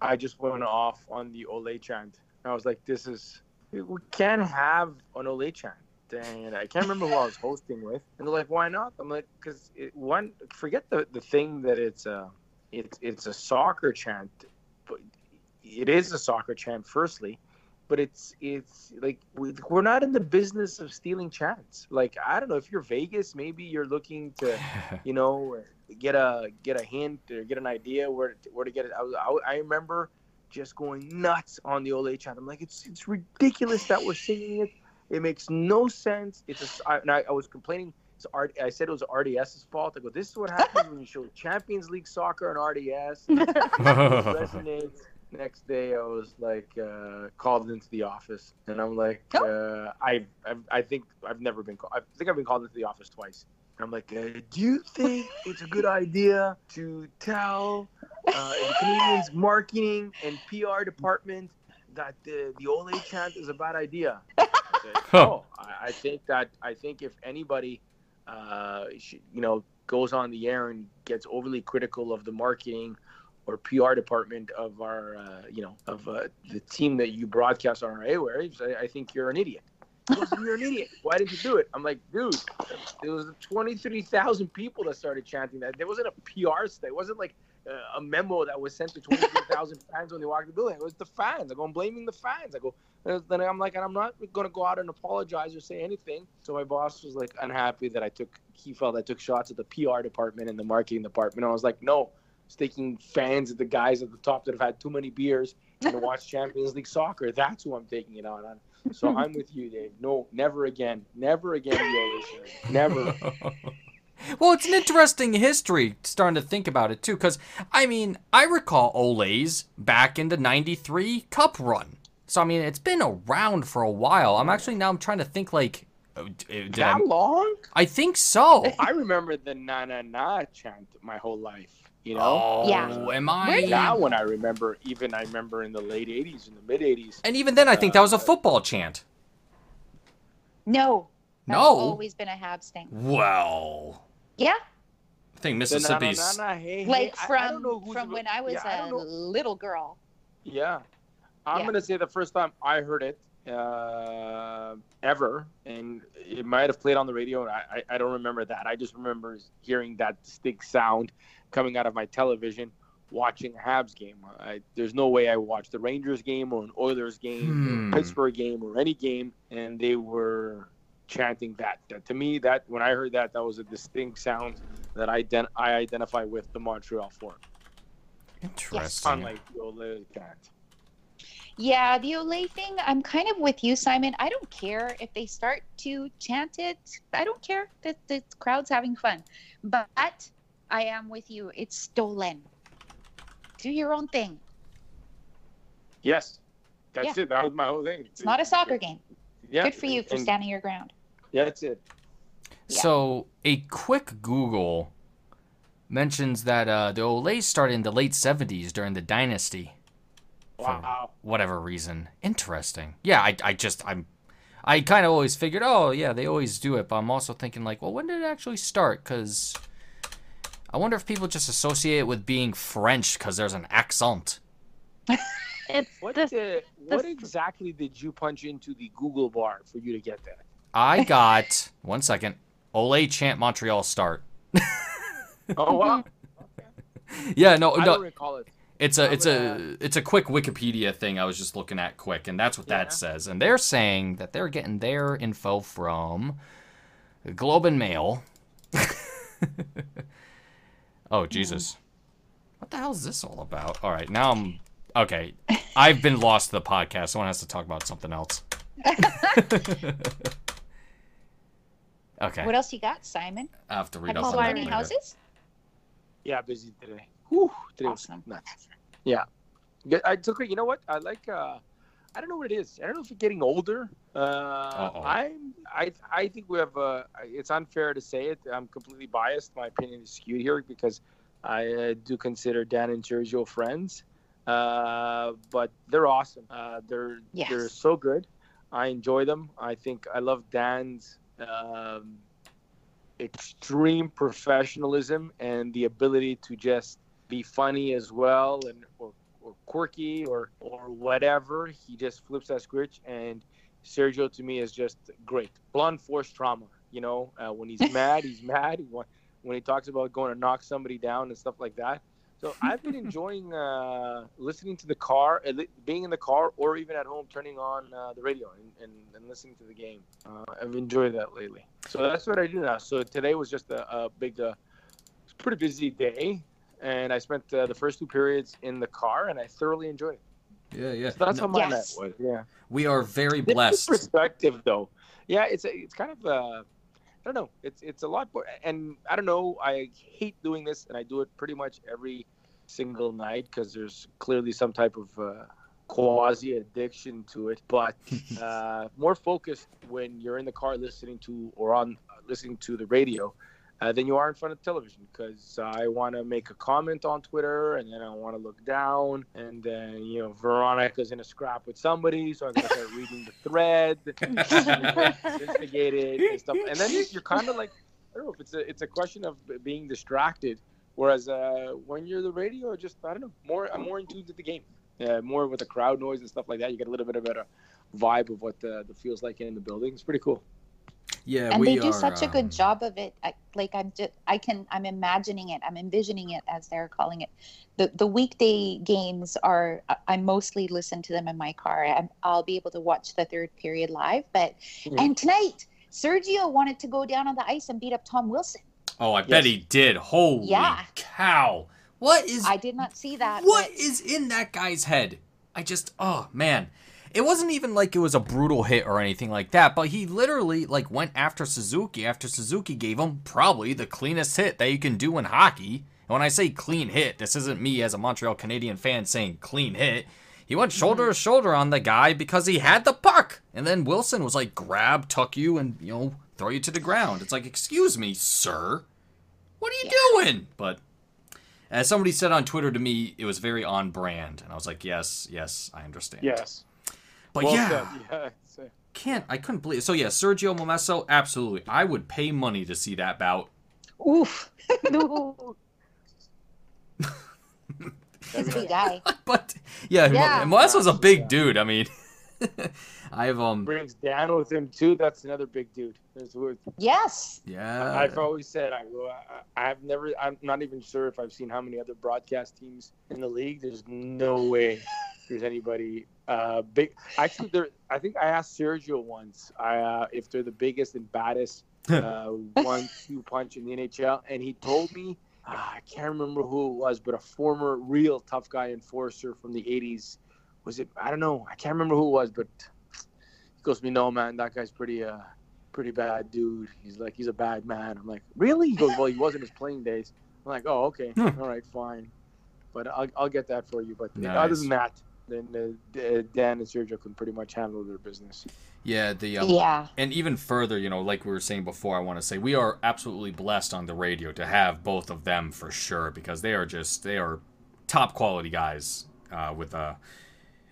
I just went off on the Olay chant. I was like, "This is we can't have an Olay chant." And I can't remember who I was hosting with, and they're like, "Why not?" I'm like, "Cause it, one, forget the the thing that it's a it's it's a soccer chant, but it is a soccer chant. Firstly, but it's it's like we, we're not in the business of stealing chants. Like I don't know if you're Vegas, maybe you're looking to you know get a get a hint or get an idea where to, where to get it. I, was, I, I remember just going nuts on the Olay chant. I'm like, it's it's ridiculous that we're singing it. It makes no sense. It's a, s- I, and I, I was complaining. It's R, I said it was RDS's fault. I go, this is what happens when you show Champions League soccer on RDS. It resonates. Next day, I was like uh, called into the office, and I'm like, uh, I, I, I think I've never been called. I think I've been called into the office twice. And I'm like, uh, do you think it's a good idea to tell uh, the Canadians marketing and PR department that the the Ole chant is a bad idea? I said, no, I, I think that I think if anybody, uh, sh- you know, goes on the air and gets overly critical of the marketing or PR department of our, uh, you know, of uh, the team that you broadcast on our airwaves, I, I think you're an idiot. You're an idiot. Why did you do it? I'm like, dude, it was 23,000 people that started chanting that. There wasn't a PR stuff. It wasn't like a memo that was sent to 23,000 fans when they walked the building. It was the fans. I go, I'm blaming the fans. I go, uh, then I'm like, and I'm not going to go out and apologize or say anything. So my boss was like unhappy that I took, he felt I took shots at the PR department and the marketing department. I was like, no, it's taking fans at the guys at the top that have had too many beers and to watch Champions League soccer. That's who I'm taking it out on. So I'm with you, Dave. No, never again. Never again, Yola Never. well, it's an interesting history starting to think about it too, because I mean, I recall Olays back in the '93 Cup run. So I mean, it's been around for a while. I'm actually now I'm trying to think like, uh, did I, that long? I think so. I remember the na na na chant my whole life. You know, Oh, Yeah. am I? that one I remember. Even I remember in the late '80s, in the mid '80s. And even then, I think that was a football chant. No. That's No. always been a Habs thing. Well, Yeah. I think The na na Mississippi's. na na, hey, hey. Like I- I don't from know from when I was yeah, I don't a little girl. Yeah. I'm Yeah. gonna say the first time I heard it uh, ever, and it might have played on the radio. and I, I, I don't remember that. I just remember hearing that distinct sound coming out of my television, watching a Habs game. I, there's no way I watched the Rangers game or an Oilers game, Hmm. Pittsburgh game, or any game, and they were chanting that. that. To me, that when I heard that, that was a distinct sound that I, ident- I identify with the Montreal Forum, Interesting. unlike the Oilers chant. Yeah, the Olay thing, I'm kind of with you, Simon. I don't care if they start to chant it. I don't care that the crowd's having fun. But I am with you. It's stolen. Do your own thing. Yes, that's it. That was my whole thing. It's not a soccer game. Yeah, Good for you for and- standing your ground. Yeah, that's it. Yeah. So a quick Google mentions that uh, the Olay started in the late '70s during the Dynasty. for Wow. whatever reason. Interesting. Yeah, I, I just I'm I kind of always figured, oh yeah, they always do it, but I'm also thinking like, well, when did it actually start? Because I wonder if people just associate it with being French because there's an accent. It's What this. uh, what this- exactly did you punch into the Google bar for you to get that? I got one second. Olay chant Montreal start. Oh wow! Yeah, no, I no, don't recall it. It's a it's a it's a quick Wikipedia thing I was just looking at quick, and that's what Yeah. that says. And they're saying that they're getting their info from Globe and Mail. oh Jesus, hmm. what the hell is this all about? All right, now I'm okay. I've been lost to the podcast. Someone has to talk about something else. Okay, What else you got, Simon? I have to read Have up you on any houses? Yeah, busy today. Whew, today Awesome. was nuts. Yeah, Good- I took it. You know what? I like. uh I don't know what it is. I don't know if we're getting older. Uh, Uh-oh. I'm. I. I think we have. Uh, it's unfair to say it. I'm completely biased. My opinion is skewed here because I uh, do consider Dan and Sergio friends. Uh, but they're awesome. Uh, they're Yes. they're so good. I enjoy them. I think I love Dan's um, extreme professionalism and the ability to just be funny as well and or, or quirky or or whatever. He just flips that switch and Sergio to me is just great. Blunt force trauma. You know, uh, when he's mad, he's mad. When, when he talks about going to knock somebody down and stuff like that. So I've been enjoying uh, listening to the car, being in the car, or even at home, turning on uh, the radio and, and, and listening to the game. Uh, I've enjoyed that lately. So that's what I do now. So today was just a, a big, uh, pretty busy day, and I spent uh, the first two periods in the car, and I thoroughly enjoyed it. Yeah, yeah. So that's how my Yes. night was. Yeah. We are very blessed. perspective though yeah it's a, it's kind of uh i don't know it's it's a lot more and i don't know i hate doing this and i do it pretty much every single night because there's clearly some type of uh quasi addiction to it. But uh more focused when you're in the car listening to or on listening to the radio uh, than you are in front of television. Because I want to make a comment on Twitter and then I want to look down and then you know Veronica's in a scrap with somebody, so I'm gonna start reading the thread, investigate it and stuff, and then you're kind of like I don't know if it's a it's a question of being distracted, whereas uh, when you're the radio, just I don't know more I'm more in tune to the game, uh, more with the crowd noise and stuff like that. You get a little bit of a vibe of what the, the feels like in the building. It's pretty cool. Yeah, and we they do are, such a um, good job of it I, like i'm just i can i'm imagining it i'm envisioning it as they're calling it the the weekday games are I- i mostly listen to them in my car i i'll be able to watch the third period live but Mhm. and tonight sergio wanted to go down on the ice and beat up tom wilson Oh, I bet he did. Holy Yeah. cow! What is i did not see that what but- is in that guy's head? I just oh man. It wasn't even like it was a brutal hit or anything like that, but he literally like went after Suzuki after Suzuki gave him probably the cleanest hit that you can do in hockey. And when I say clean hit, this isn't me as a Montreal Canadian fan saying clean hit. He went shoulder mm-hmm. to shoulder on the guy because he had the puck. And then Wilson was like grab, tuck you and, you know, throw you to the ground. It's like, "Excuse me, sir. What are you doing?" But as somebody said on Twitter to me, it was very on brand, and I was like, "Yes, yes, I understand." Yes. but Well yeah, said. Yeah. can't I couldn't believe. it. So yeah, Sergio Momesso, absolutely, I would pay money to see that bout. oof No. he's a big guy but yeah, Yeah. Mo- Momesso's a big Yeah. dude. I mean, I've um, brings Dan with him too. That's another big dude. There's, yes yeah, I've always said I, I I've never. I'm not even sure if I've seen how many other broadcast teams in the league. There's no way there's anybody uh, big. Actually, there. I think I asked Sergio once I, uh, if they're the biggest and baddest uh, one-two punch in the NHL, and he told me. Ah, I can't remember who it was, but a former real tough guy enforcer from the '80s was it? I don't know. I can't remember who it was, but he goes to me, "No, man, that guy's pretty uh pretty bad dude. He's like he's a bad man." I'm like, "Really?" He goes, "Well, he wasn't his playing days." I'm like, "Oh, okay, Hmm. all right, fine." But I'll I'll get that for you. But other Nice. than that, then uh, uh, Dan and Sergio can pretty much handle their business. Yeah, the um, Yeah. and even further, you know, like we were saying before, I want to say we are absolutely blessed on the radio to have both of them for sure because they are just they are top quality guys uh, with uh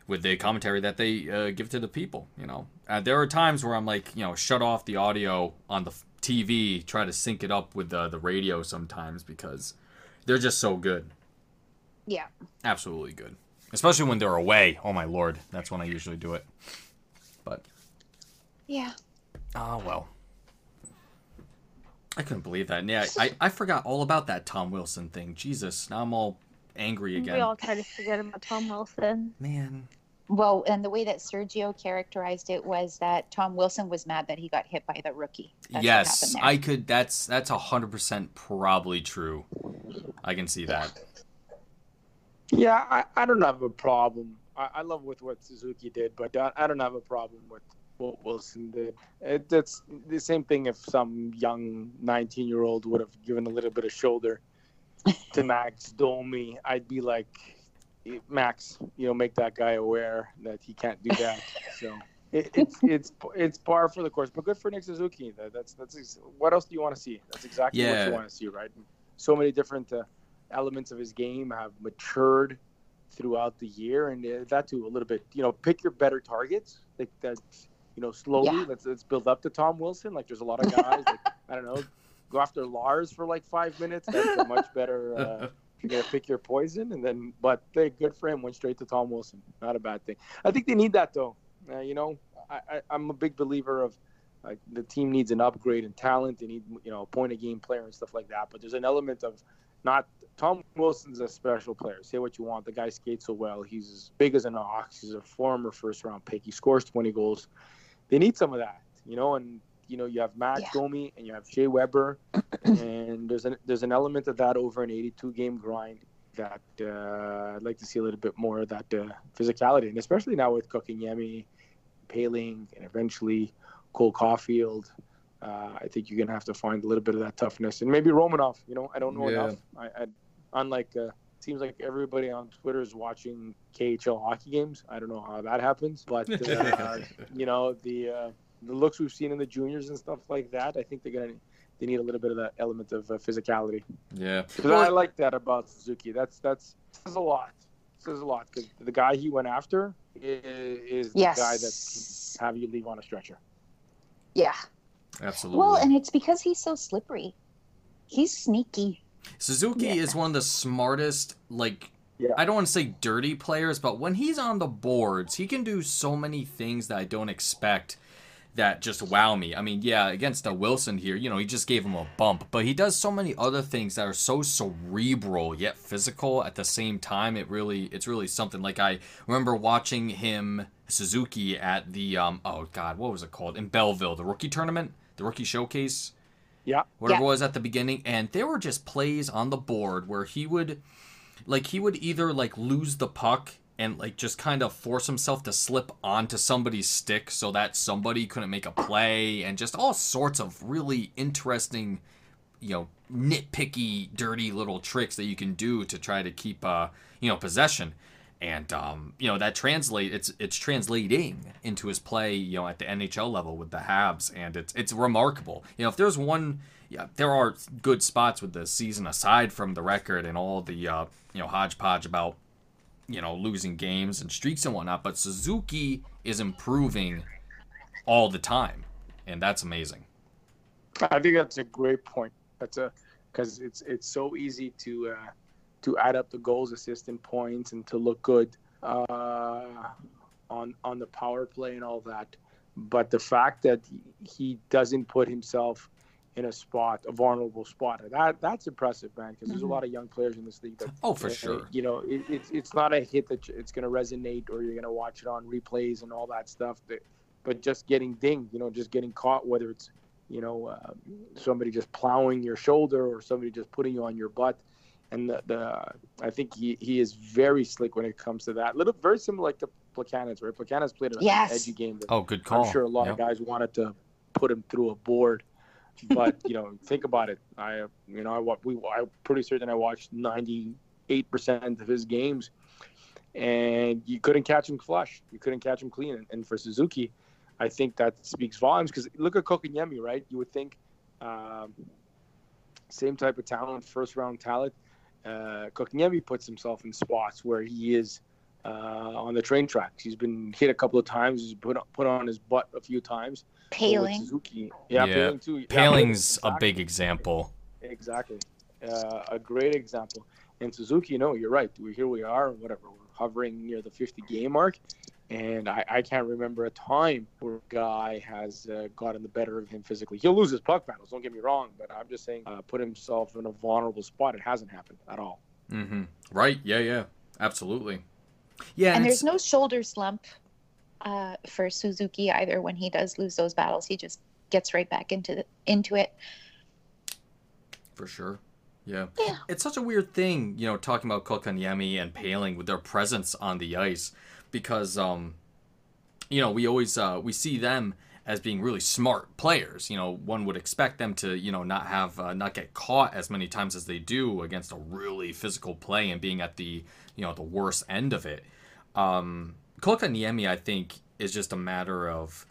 with the commentary that they uh, give to the people. You know, uh, there are times where I'm like, you know, shut off the audio on the f- TV, try to sync it up with the the radio sometimes because they're just so good, Yeah. absolutely good. Especially when they're away. Oh my lord, that's when I usually do it. But Yeah. Oh well. I couldn't believe that. Yeah, I, I forgot all about that Tom Wilson thing. Jesus, now I'm all angry again. We all try to forget about Tom Wilson. Man. Well, and the way that Sergio characterized it was that Tom Wilson was mad that he got hit by the rookie. That's yes, I could that's that's a hundred percent probably true. I can see that. Yeah, I, I don't have a problem. I, I love with what Suzuki did, but I, I don't have a problem with what Wilson did. It, it's the same thing if some young 19 year old would have given a little bit of shoulder to Max Domi. I'd be like, Max, you know, make that guy aware that he can't do that. so it, it's it's it's par for the course, but good for Nick Suzuki. That, that's that's what else do you want to see? That's exactly what you want to see, right? So many different uh, elements of his game have matured throughout the year, and uh, that too a little bit. You know, pick your better targets. Like that, you know, slowly. Yeah. Let's let's build up to Tom Wilson. Like there's a lot of guys. like I don't know, go after Lars for like five minutes. That's a much better. Uh, you're gonna pick your poison, and then but they good for him. Went straight to Tom Wilson. Not a bad thing. I think they need that though. Uh, you know, I, I, I'm a big believer of. Like the team needs an upgrade in talent. They need, you know, a point of game player and stuff like that. But there's an element of not Tom Wilson's a special player. Say what you want. The guy skates so well. He's as big as an ox. He's a former first round pick. He scores 20 goals. They need some of that, you know. And you know, you have Matt Yeah. Domi and you have Shea Weber, and there's an there's an element of that over an 82 game grind that uh, I'd like to see a little bit more of that uh, physicality, and especially now with Cooking Yemi, Poehling, and eventually Cole Caufield. Uh, I think you're gonna have to find a little bit of that toughness, and maybe Romanov. You know, I don't know Yeah. enough. I, I unlike uh, seems like everybody on Twitter is watching KHL hockey games. I don't know how that happens, but uh, you know the uh, the looks we've seen in the juniors and stuff like that. I think they're gonna they need a little bit of that element of uh, physicality. Yeah. 'Cause I like that about Suzuki. That's that's says a lot. Says a lot because the guy he went after is, is the guy that can have you leave on a stretcher. Yeah. Absolutely. Well, and it's because he's so slippery. He's sneaky. Suzuki Yeah. is one of the smartest, like, Yeah. I don't want to say dirty players, but when he's on the boards, he can do so many things that I don't expect that just wow me. I mean, yeah, against a Wilson here, you know, he just gave him a bump, but he does so many other things that are so cerebral yet physical at the same time. It really, it's really something. Like I remember watching him Suzuki at the um, oh god, what was it called in Belleville, the rookie tournament, the rookie showcase Yeah. whatever Yeah. it was at the beginning, and there were just plays on the board where he would, like, he would either like lose the puck and like just kind of force himself to slip onto somebody's stick so that somebody couldn't make a play, and just all sorts of really interesting, you know, nitpicky, dirty little tricks that you can do to try to keep, uh, you know, possession. And um, you know that translate it's it's translating into his play, you know, at the NHL level with the Habs, and it's it's remarkable. You know, if there's one, yeah, there are good spots with the season aside from the record and all the uh, you know hodgepodge about you know losing games and streaks and whatnot. But Suzuki is improving all the time, and that's amazing. I think that's a great point. That's a because it's it's so easy to uh, to add up the goals, assists, and points, and to look good uh, on on the power play and all that. But the fact that he doesn't put himself in a spot, a vulnerable spot, that that's impressive, man. Because there's a Mhm. lot of young players in this league that Oh, for uh, sure. You know, it, it's it's not a hit that it's going to resonate, or you're going to watch it on replays and all that stuff. That, but just getting dinged, you know, just getting caught, whether it's you know uh, somebody just plowing your shoulder or somebody just putting you on your butt, and the, the I think he, he is very slick when it comes to that. Little very similar like the Plekanec, right? Plekanec played an Yes. edgy game. That Oh, good call. I'm sure a lot Yep. of guys wanted to put him through a board, but you know, think about it. I, uh, you know, I we I'm pretty certain I watched 98 percent of his games, and you couldn't catch him flush. You couldn't catch him clean. And, and for Suzuki, I think that speaks volumes because look at Kotkaniemi, right? You would think um, same type of talent, first round talent. Uh, Kotkaniemi puts himself in spots where he is uh, on the train tracks. He's been hit a couple of times. He's put put on his butt a few times. But with Poehling. Suzuki, yeah, Yeah. Poehling too. Yeah, Poehling's a big example. Exactly. Uh, a great example. And Suzuki, no, you're right. We here we are, whatever. We're hovering near the 50 game mark, and I, I can't remember a time where a guy has uh, gotten the better of him physically. He'll lose his puck battles. Don't get me wrong, but I'm just saying, uh, put himself in a vulnerable spot. It hasn't happened at all. hmm Right? Yeah, yeah, absolutely. Yeah, and it's- there's no shoulder slump uh, for Suzuki either. When he does lose those battles, he just gets right back into the, into it. For sure. Yeah. Yeah. It's such a weird thing, you know, talking about Kotkaniemi and Poehling with their presence on the ice because um you know, we always uh we see them as being really smart players. You know, one would expect them to, you know, not have uh, not get caught as many times as they do against a really physical play and being at the, you know, the worst end of it. Um Kotkaniemi I think is just a matter of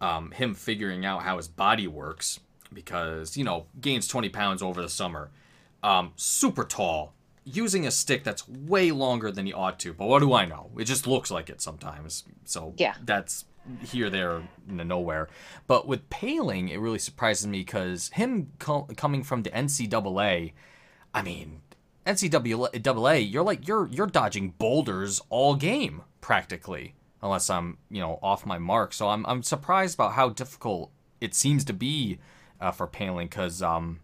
um, him figuring out how his body works because you know gains 20 pounds over the summer um, super tall using a stick that's way longer than he ought to but what do i know? It just looks like it sometimes so Yeah. that's here there nowhere. But with Poehling it really surprises me because him co- coming from the ncaa i mean ncaa you're like you're you're dodging boulders all game practically unless i'm you know off my mark. So i'm, I'm surprised about how difficult it seems to be uh, for Poehling because um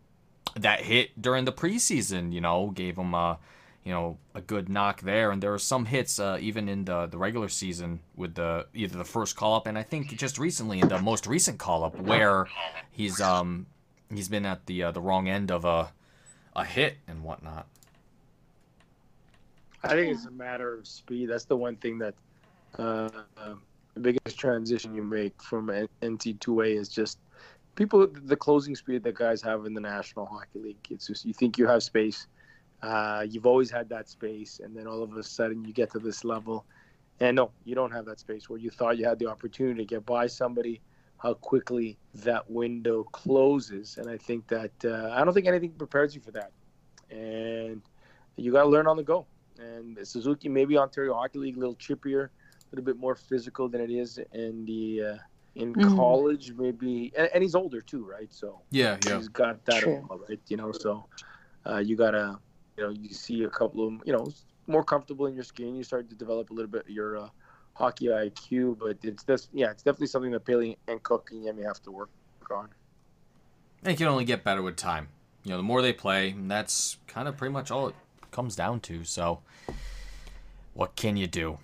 that hit during the preseason, you know, gave him a, you know, a good knock there. And there were some hits uh, even in the the regular season with the either the first call up and I think just recently in the most recent call up where he's um he's been at the uh, the wrong end of a a hit and whatnot. I think it's a matter of speed. That's the one thing that uh, the biggest transition you make from NCAA is just people the closing speed that guys have in the National Hockey League. It's just you think you have space. Uh, you've always had that space, and then all of a sudden you get to this level, and no, you don't have that space where you thought you had the opportunity to get by somebody. How quickly that window closes, and I think that uh, I don't think anything prepares you for that, and you got to learn on the go. And Suzuki, maybe Ontario Hockey League, a little chippier, a little bit more physical than it is in the uh, in Mhm. college, maybe. And, and he's older too, right? So Yeah, yeah, he's got that, True. all right? You know, so uh, you gotta, you know, you see a couple of, you know, more comfortable in your skin. You start to develop a little bit of your uh, hockey IQ, but it's this, yeah, it's definitely something that Poehling and Kotkaniemi have to work on. It can only get better with time. You know, the more they play, and that's kind of pretty much all it comes down to. So, what can you do?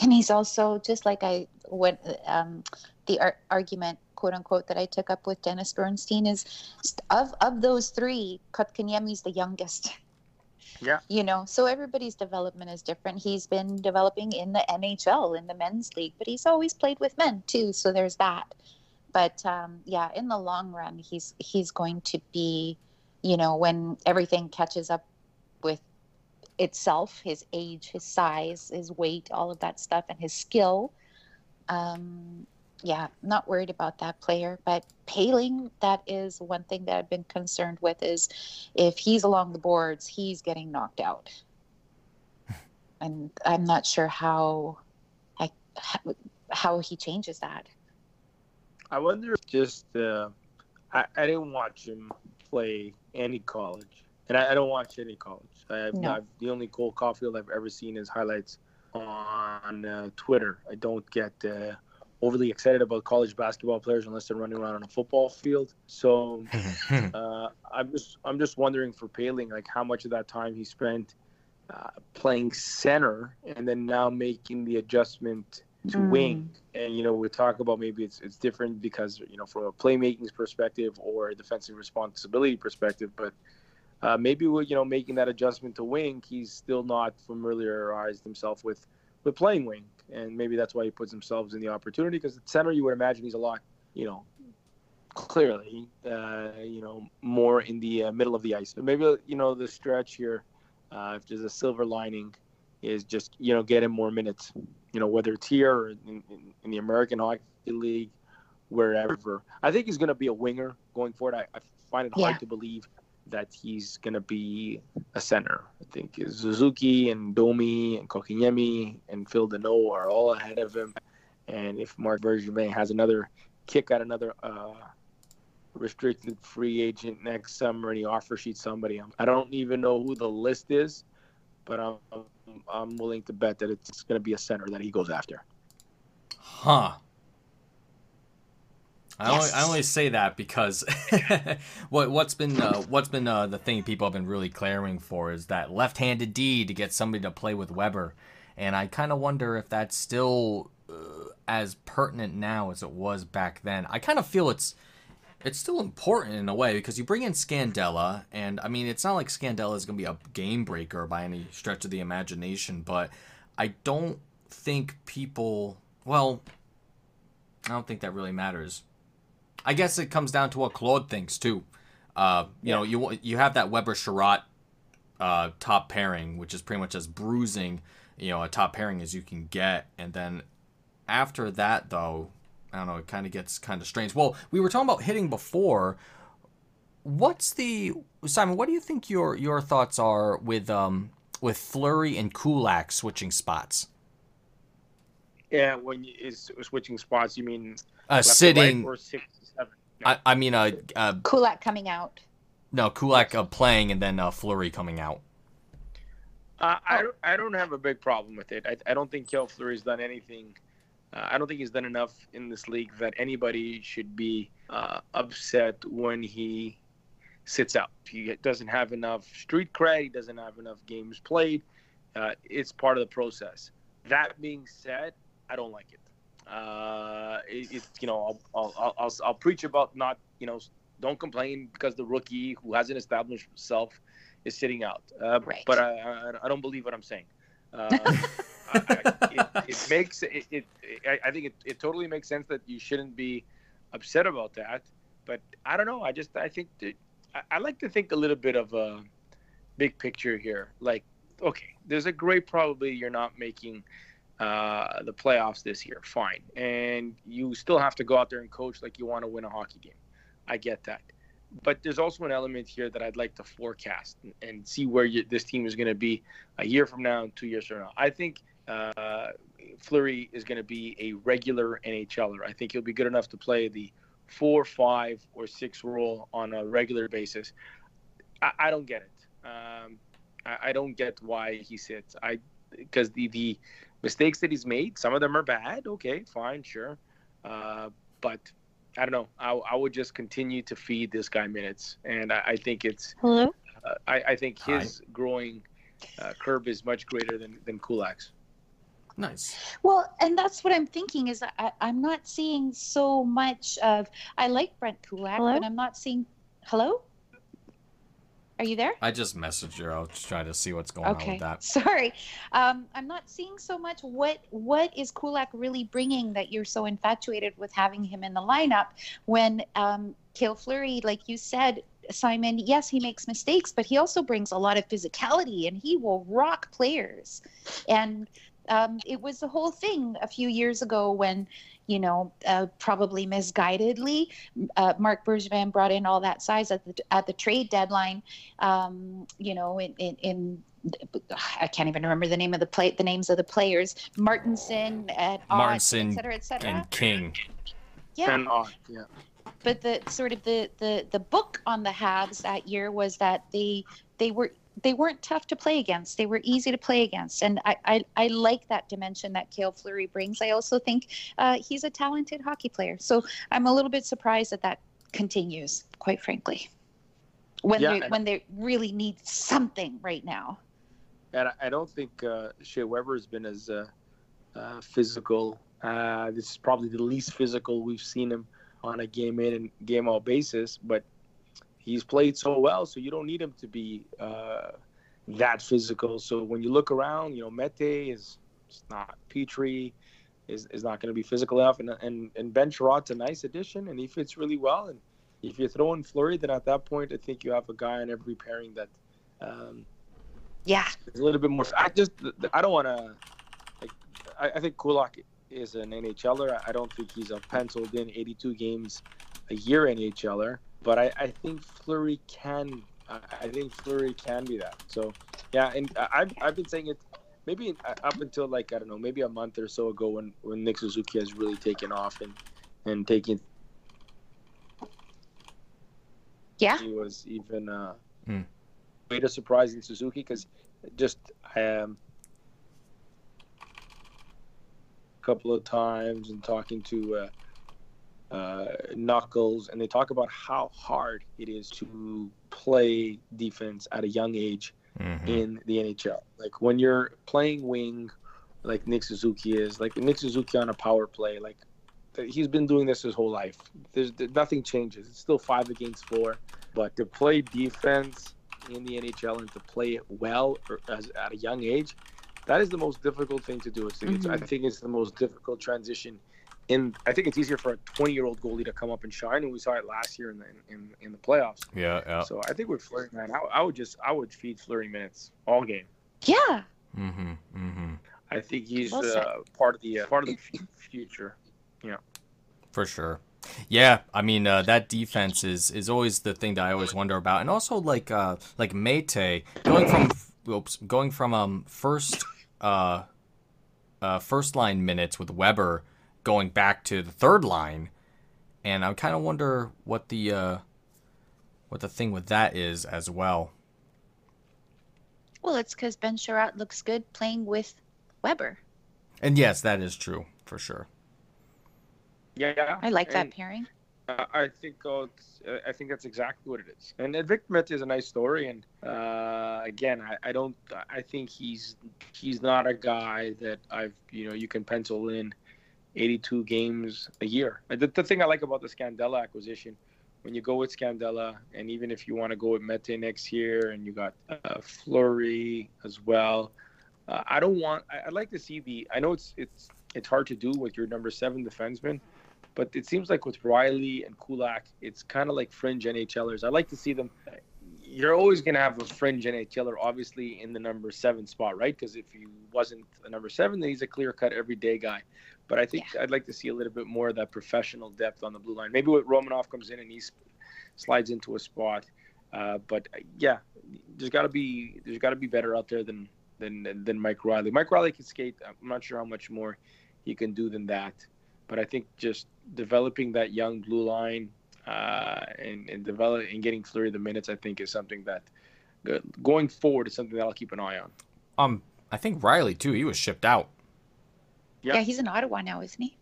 And he's also just like I went um, the ar- argument quote unquote that I took up with Dennis Bernstein is of of those three, Kotkaniemi's the youngest. Yeah. You know, so everybody's development is different. He's been developing in the NHL in the men's league, but he's always played with men too. So there's that. But um, yeah, in the long run, he's he's going to be, you know, when everything catches up with itself, his age, his size, his weight, all of that stuff, and his skill. Um, yeah, not worried about that player. But Poehling, that is one thing that I've been concerned with is if he's along the boards, he's getting knocked out. And I'm not sure how, I, how, how he changes that. I wonder if just uh, I, I didn't watch him play any college, and I, I don't watch any college. I've, No. I've, the only Cole Caufield I've ever seen is highlights on uh, Twitter. I don't get uh, overly excited about college basketball players unless they're running around on a football field. So uh, I'm just I'm just wondering for Poehling like how much of that time he spent uh, playing center and then now making the adjustment to Mm. wing. And you know we talk about maybe it's it's different because you know from a playmaking perspective or a defensive responsibility perspective, but. Uh, maybe with you know making that adjustment to wing, he's still not familiarized himself with with playing wing, and maybe that's why he puts himself in the opportunity. Because at center, you would imagine he's a lot, you know, clearly, uh, you know, more in the uh, middle of the ice. But maybe you know the stretch here, uh, if there's a silver lining, is just you know get him more minutes. You know, whether it's here or in, in, in the American Hockey League, wherever. I think he's going to be a winger going forward. I, I find it hard to believe that he's going to be a center. I think Suzuki and Domi and Kotkaniemi and Phil Danault are all ahead of him. And if Marc Bergevin has another kick at another uh, restricted free agent next summer and he offer sheet somebody, I don't even know who the list is, but I'm I'm willing to bet that it's going to be a center that he goes after. Huh. I, only, I only say that because what what's been uh, what's been uh, the thing people have been really clamoring for is that left-handed D to get somebody to play with Weber, and I kind of wonder if that's still uh, as pertinent now as it was back then. I kind of feel it's it's still important in a way because you bring in Scandella, and I mean it's not like Scandella is going to be a game breaker by any stretch of the imagination, but I don't think people well. I don't think that really matters. I guess it comes down to what Claude thinks too. Uh, you know, you you have that Weber Chiarot uh, top pairing, which is pretty much as bruising, you know, a top pairing as you can get, and then after that, though, I don't know, it kind of gets kind of strange. Well, we were talking about hitting before. What's the Simon? What do you think your your thoughts are with um with Fleury and Kulak switching spots? Yeah, when you, is switching spots, you mean Uh, to right sitting. or six to seven? I, I mean, uh, uh, Kulak coming out. no, Kulak uh, playing and then uh, Fleury coming out. Uh, I, don't, I don't have a big problem with it. I, I don't think Cale Fleury's done anything. Uh, I don't think he's done enough in this league that anybody should be uh, upset when he sits out. He doesn't have enough street cred. He doesn't have enough games played. Uh, it's part of the process. That being said, I don't like it. Uh, it, it you know, I'll, I'll, I'll, I'll preach about not, you know, don't complain because the rookie who hasn't established himself is sitting out. Uh, Right. But I, I, I don't believe what I'm saying. Uh, I, I, it, it makes it. it I, I think it, it totally makes sense that you shouldn't be upset about that. But I don't know. I just I think that I, I like to think a little bit of a big picture here. Like, okay, there's a great probability you're not making uh, the playoffs this year. Fine, and you still have to go out there and coach like you want to win a hockey game. I get that. But there's also an element here that I'd like to forecast and, and see where you, this team is going to be a year from now and two years from now. I think uh, Fleury is going to be a regular NHLer. I think he'll be good enough to play the four, five, or six role on a regular basis. I, I don't get it. Um, I, I don't get why he sits. I because the the mistakes that he's made, some of them are bad. Okay, fine, sure, uh, but I don't know. I, I would just continue to feed this guy minutes, and I, I think it's. Hello? Uh, I, I think his growing uh, curve is much greater than than Kulak's. Nice. Well, and that's what I'm thinking is I, I'm not seeing so much of. I like Brett Kulak, Hello? but I'm not seeing. Hello. Are you there? I just messaged her. I'll just try to see what's going on with that. Sorry. Um, I'm not seeing so much. What What is Kulak really bringing that you're so infatuated with having him in the lineup when um, Cale Fleury, like you said, Simon, yes, he makes mistakes, but he also brings a lot of physicality and he will rock players. And um, it was the whole thing a few years ago when, you know, uh, probably misguidedly, uh, Marc Bergevin brought in all that size at the at the trade deadline. Um, you know, in, in, in I can't even remember the name of the play, the names of the players. Martinsen at odds, Martinsen et cetera, et cetera. And King. yeah, And on, yeah. but the sort of the the the book on the Habs that year was that they they were they weren't tough to play against. They were easy to play against, and I I, I like that dimension that Cale Fleury brings. I also think uh, he's a talented hockey player. So I'm a little bit surprised that that continues. Quite frankly, when Yeah, they when they really need something right now. And I, I don't think uh, Shea Weber has been as uh, uh, physical. Uh, this is probably the least physical we've seen him on a game in and game out basis, but he's played so well, so you don't need him to be uh, that physical. So when you look around, you know, Mete is not Petry is, is not going to be physical enough, and and and Ben Chiarot's a nice addition, and he fits really well. And if you throw in Fleury, then at that point, I think you have a guy in every pairing that um, Yeah. is a little bit more. I just I don't want to. Like, I, I think Kulak is an NHLer. I don't think he's a penciled in 82 games a year NHLer, but I, I think Fleury can. I I think Fleury can be that. So, yeah, and I- I've, I've been saying it maybe up until like I don't know, maybe a month or so ago when when Nick Suzuki has really taken off and and taken. Yeah. He was even uh, Hmm. way to surprise in Suzuki because just um, a couple of times and talking to uh, uh, Knuckles, and they talk about how hard it is to play defense at a young age Mhm. in the NHL. Like when you're playing wing, like Nick Suzuki is, like Nick Suzuki on a power play, like he's been doing this his whole life. There's th- nothing changes. It's still five against four, but to play defense in the NHL and to play it well or as, at a young age, that is the most difficult thing to do. It's, it's, I think it's the most difficult transition. In I think it's easier for a 20 year old goalie to come up and shine, and we saw it last year in the in, in the playoffs. Yeah, yeah. So I think with Fleury, man, I, I would just I would feed Fleury minutes all game. Yeah. Mm-hmm. Mm-hmm. I think he's Well uh, part of the uh, part of the future. Yeah. For sure. Yeah, I mean uh, that defense is is always the thing that I always wonder about, and also like uh like Mete going from oops going from um first uh uh first line minutes with Weber going back to the third line, and I kind of wonder what the uh what the thing with that is as well. Well, it's because Ben Chiarot looks good playing with Weber. And yes, that is true for sure. Yeah, I like that pairing. uh, I think uh, I think that's exactly what it is. And Vic Mete is a nice story, and uh, again, I, I don't. I think he's he's not a guy that I've you know you can pencil in 82 games a year. The, the thing I like about the Scandella acquisition, when you go with Scandella, and even if you want to go with Mete next year, and you got uh, Fleury as well, uh, I don't want. I, I'd like to see the. I know it's it's it's hard to do with your number seven defenseman, but it seems like with Reilly and Kulak, it's kind of like fringe NHLers. I like to see them. You're always going to have a fringe NHLer, obviously, in the number seven spot, right? Because if he wasn't a number seven, then he's a clear cut everyday guy. But I think I'd like to see a little bit more of that professional depth on the blue line. Maybe with Romanov comes in and he slides into a spot. Uh, but uh, yeah, there's got to be there's got to be better out there than than than Mike Reilly. Mike Reilly can skate. I'm not sure how much more he can do than that. But I think just developing that young blue line uh, and and develop and getting Fleury the minutes, I think, is something that going forward is something that I'll keep an eye on. Um, I think Reilly too. He was shipped out. Yeah. Yeah. he's in Ottawa now, isn't he?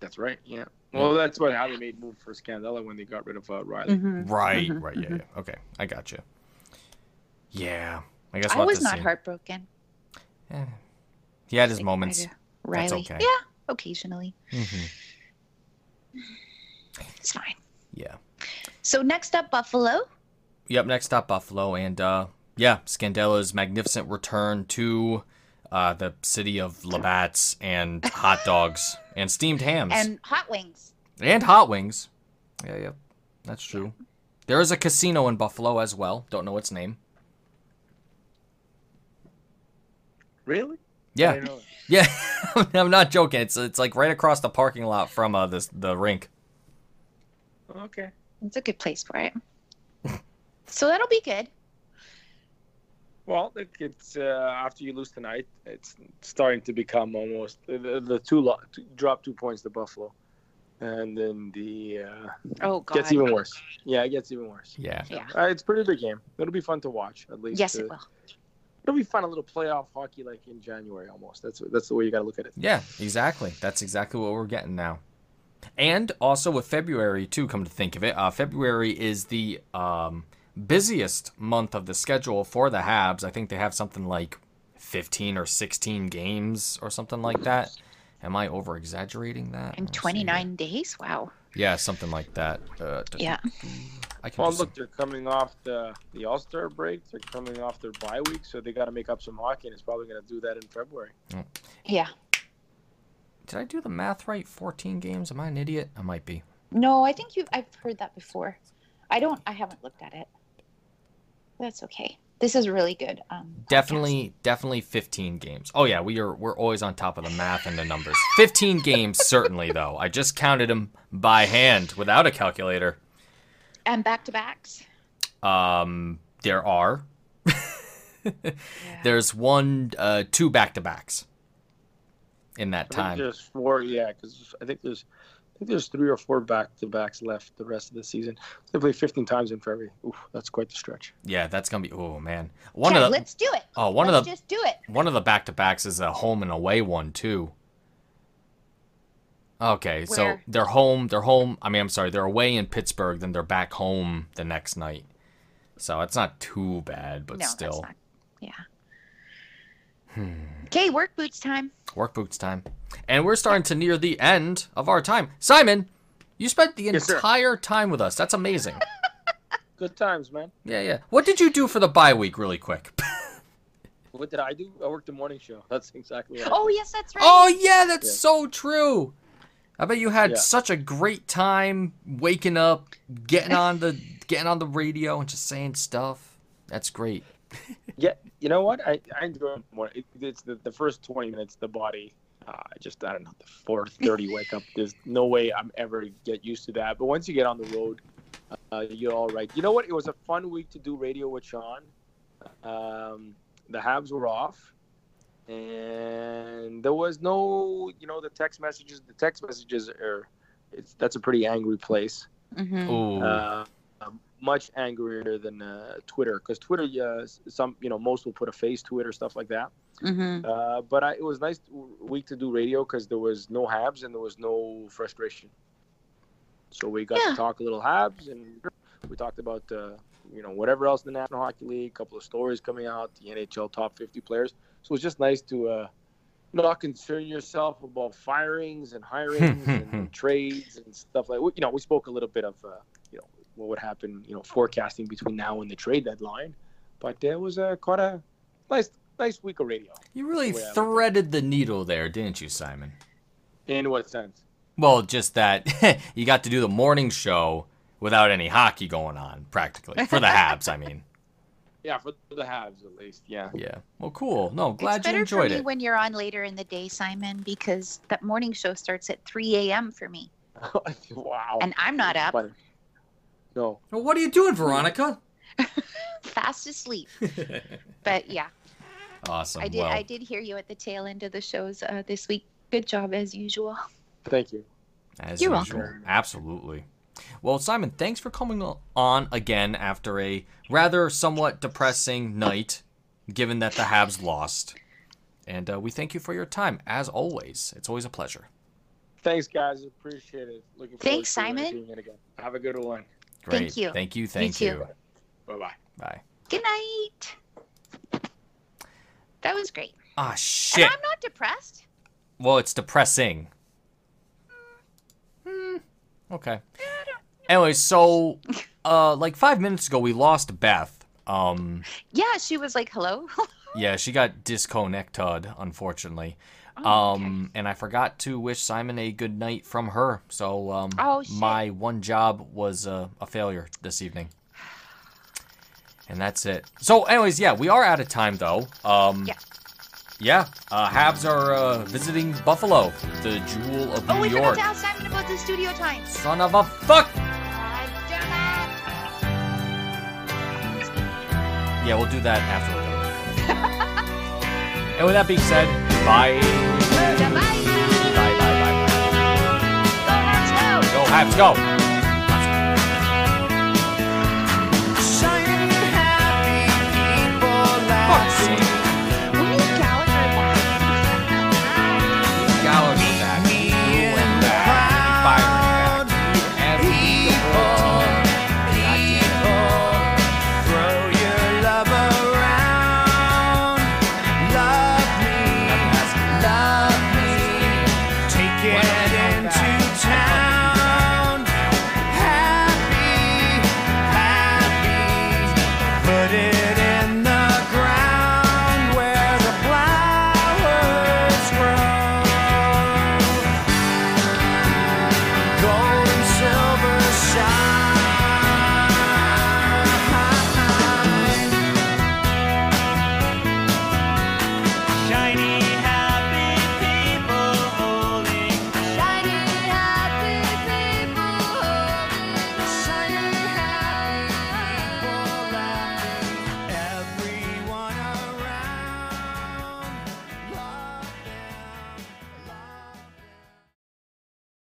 That's right. Yeah. Well, that's what how they made move for Scandella when they got rid of uh, Reilly. Mm-hmm. Right, Mhm, right, yeah, yeah. Okay, I got you. Yeah, I guess I we'll have was not see. heartbroken. Yeah. He had his Like, moments. I- Reilly. That's okay. Yeah, occasionally. Mm-hmm. It's fine. Yeah. So next up, Buffalo. Yep. Next up, Buffalo, and uh, yeah, Scandella's magnificent return to uh, the city of Labatt's and hot dogs and steamed hams and hot wings. and hot wings. Yeah, yeah, that's true. There is a casino in Buffalo as well. Don't know its name. Really? Yeah, didn't know that. yeah. I'm not joking. It's it's like right across the parking lot from uh this the rink. Okay. It's a good place for it. so that'll be good. Well, it, it's uh, after you lose tonight, it's starting to become almost the, the, the two lo- drop two points to Buffalo, and then the uh, Oh God. gets even worse. Yeah, it gets even worse. Yeah. Yeah. Uh, it's pretty big game. It'll be fun to watch. At least. Yes, uh, it will. It'll be fun, a little playoff hockey like in January almost. That's that's the way you got to look at it. Yeah, exactly. That's exactly what we're getting now. And also with February too, come to think of it, uh, February is the um, busiest month of the schedule for the Habs. I think they have something like 15 or 16 games or something like that. Am I over exaggerating that? In Let's see. 29 days. Wow. Yeah, something like that. Uh, Yeah. I can Well, do look, they're coming off the the All Star break. They're coming off their bye week, so they got to make up some hockey, and it's probably going to do that in February. Yeah. Did I do the math right? 14 games? Am I an idiot? I might be. No, I think you. I've heard that before. I don't. I haven't looked at it. That's okay. This is really good. Um, podcast. Definitely, definitely 15 games. Oh yeah, we are we're always on top of the math and the numbers. 15 games certainly though. I just counted them by hand without a calculator. And back to backs. Um, there are. There's one, uh, two back to backs in that I time. just four, yeah, because I think there's I think there's three or four back to backs left the rest of the season. They play 15 times in February. Oof, that's quite the stretch. Yeah, that's gonna be. Oh man, one yeah, of the let's do it. oh one let's of the just do it. one of the back to backs is a home and away one too. Okay, so they're home. They're home. I mean, I'm sorry, they're away in Pittsburgh. Then they're back home the next night. So it's not too bad, but no, still, that's not. Yeah. Hmm. Okay, work boots time. work boots time. And we're starting to near the end of our time. Simon, you spent the Yes, sir. entire time with us. That's amazing. Good times, man. yeah, yeah. What did you do for the bye week, really quick? What did I do? I worked the morning show. That's exactly what Oh yes, that's right. Oh yeah, that's Yeah. so true. I bet you had Yeah. such a great time waking up, getting on the getting on the radio and just saying stuff. That's great. Yeah, you know what? I, I enjoy it more. It, it's the, the first 20 minutes, the body. Uh, just, I don't know, the 4.30 wake up. There's no way I'm ever get used to that. But once you get on the road, uh, you're all right. You know what? It was a fun week to do radio with Sean. Um, the Habs were off. And there was no, you know, the text messages. The text messages are, it's that's a pretty angry place. Uh, um, much angrier than uh, Twitter because Twitter, uh, some you know, most will put a face to it or stuff like that. Mhm. Uh, but I, it was nice week to do radio because there was no Habs and there was no frustration. So we got Yeah. to talk a little Habs and we talked about uh, you know whatever else in the National Hockey League, a couple of stories coming out, the NHL top 50 players. So it was just nice to uh, not concern yourself about firings and hirings and trades and stuff like. You know, we spoke a little bit of uh, what would happen, you know, forecasting between now and the trade deadline. But it was uh, quite a nice nice week of radio. you really the way I look at it. threaded the needle there, didn't you, Simon? In what sense? Well, just that you got to do the morning show without any hockey going on, practically for the Habs. I mean, Yeah, for the Habs at least. Yeah. yeah. Well, cool. No, glad it's you better enjoyed for me it. when you're on later in the day, Simon, because that morning show starts at 3 a.m. for me, wow. and I'm not up, Funny. No. Well, what are you doing, Veronica? fast asleep. But yeah, awesome. I did. well, I did hear you at the tail end of the shows uh, this week. Good job as usual. Thank you. As You're usual. welcome. Absolutely. Well, Simon, thanks for coming on again after a rather somewhat depressing night, given that the Habs lost. And uh, we thank you for your time, as always. It's always a pleasure. Thanks, guys. Appreciate it. Looking forward Thanks, to Simon. doing it again. Have a good one. Great. Thank you. Thank you. Thank too. you. Bye bye. Bye. Good night. That was great. Ah, And shit. I'm not depressed. Well, it's depressing. Hmm. Okay. Anyway, so uh, like five minutes ago, we lost Beth. Um, Yeah, she was like, "Hello." yeah, she got disconnected, unfortunately. Oh, Um, and I forgot to wish Simon a good night from her. So um, Oh, my one job was uh, a failure this evening. And that's it. So, anyways, yeah, we are out of time though. Um, Yeah. Yeah, uh, Habs are uh, visiting Buffalo, the jewel of oh, New we York. forgot to ask Simon about the studio times. Son of a fuck! Yeah, we'll do that after. And with that being said, bye. Go go. Shining happy people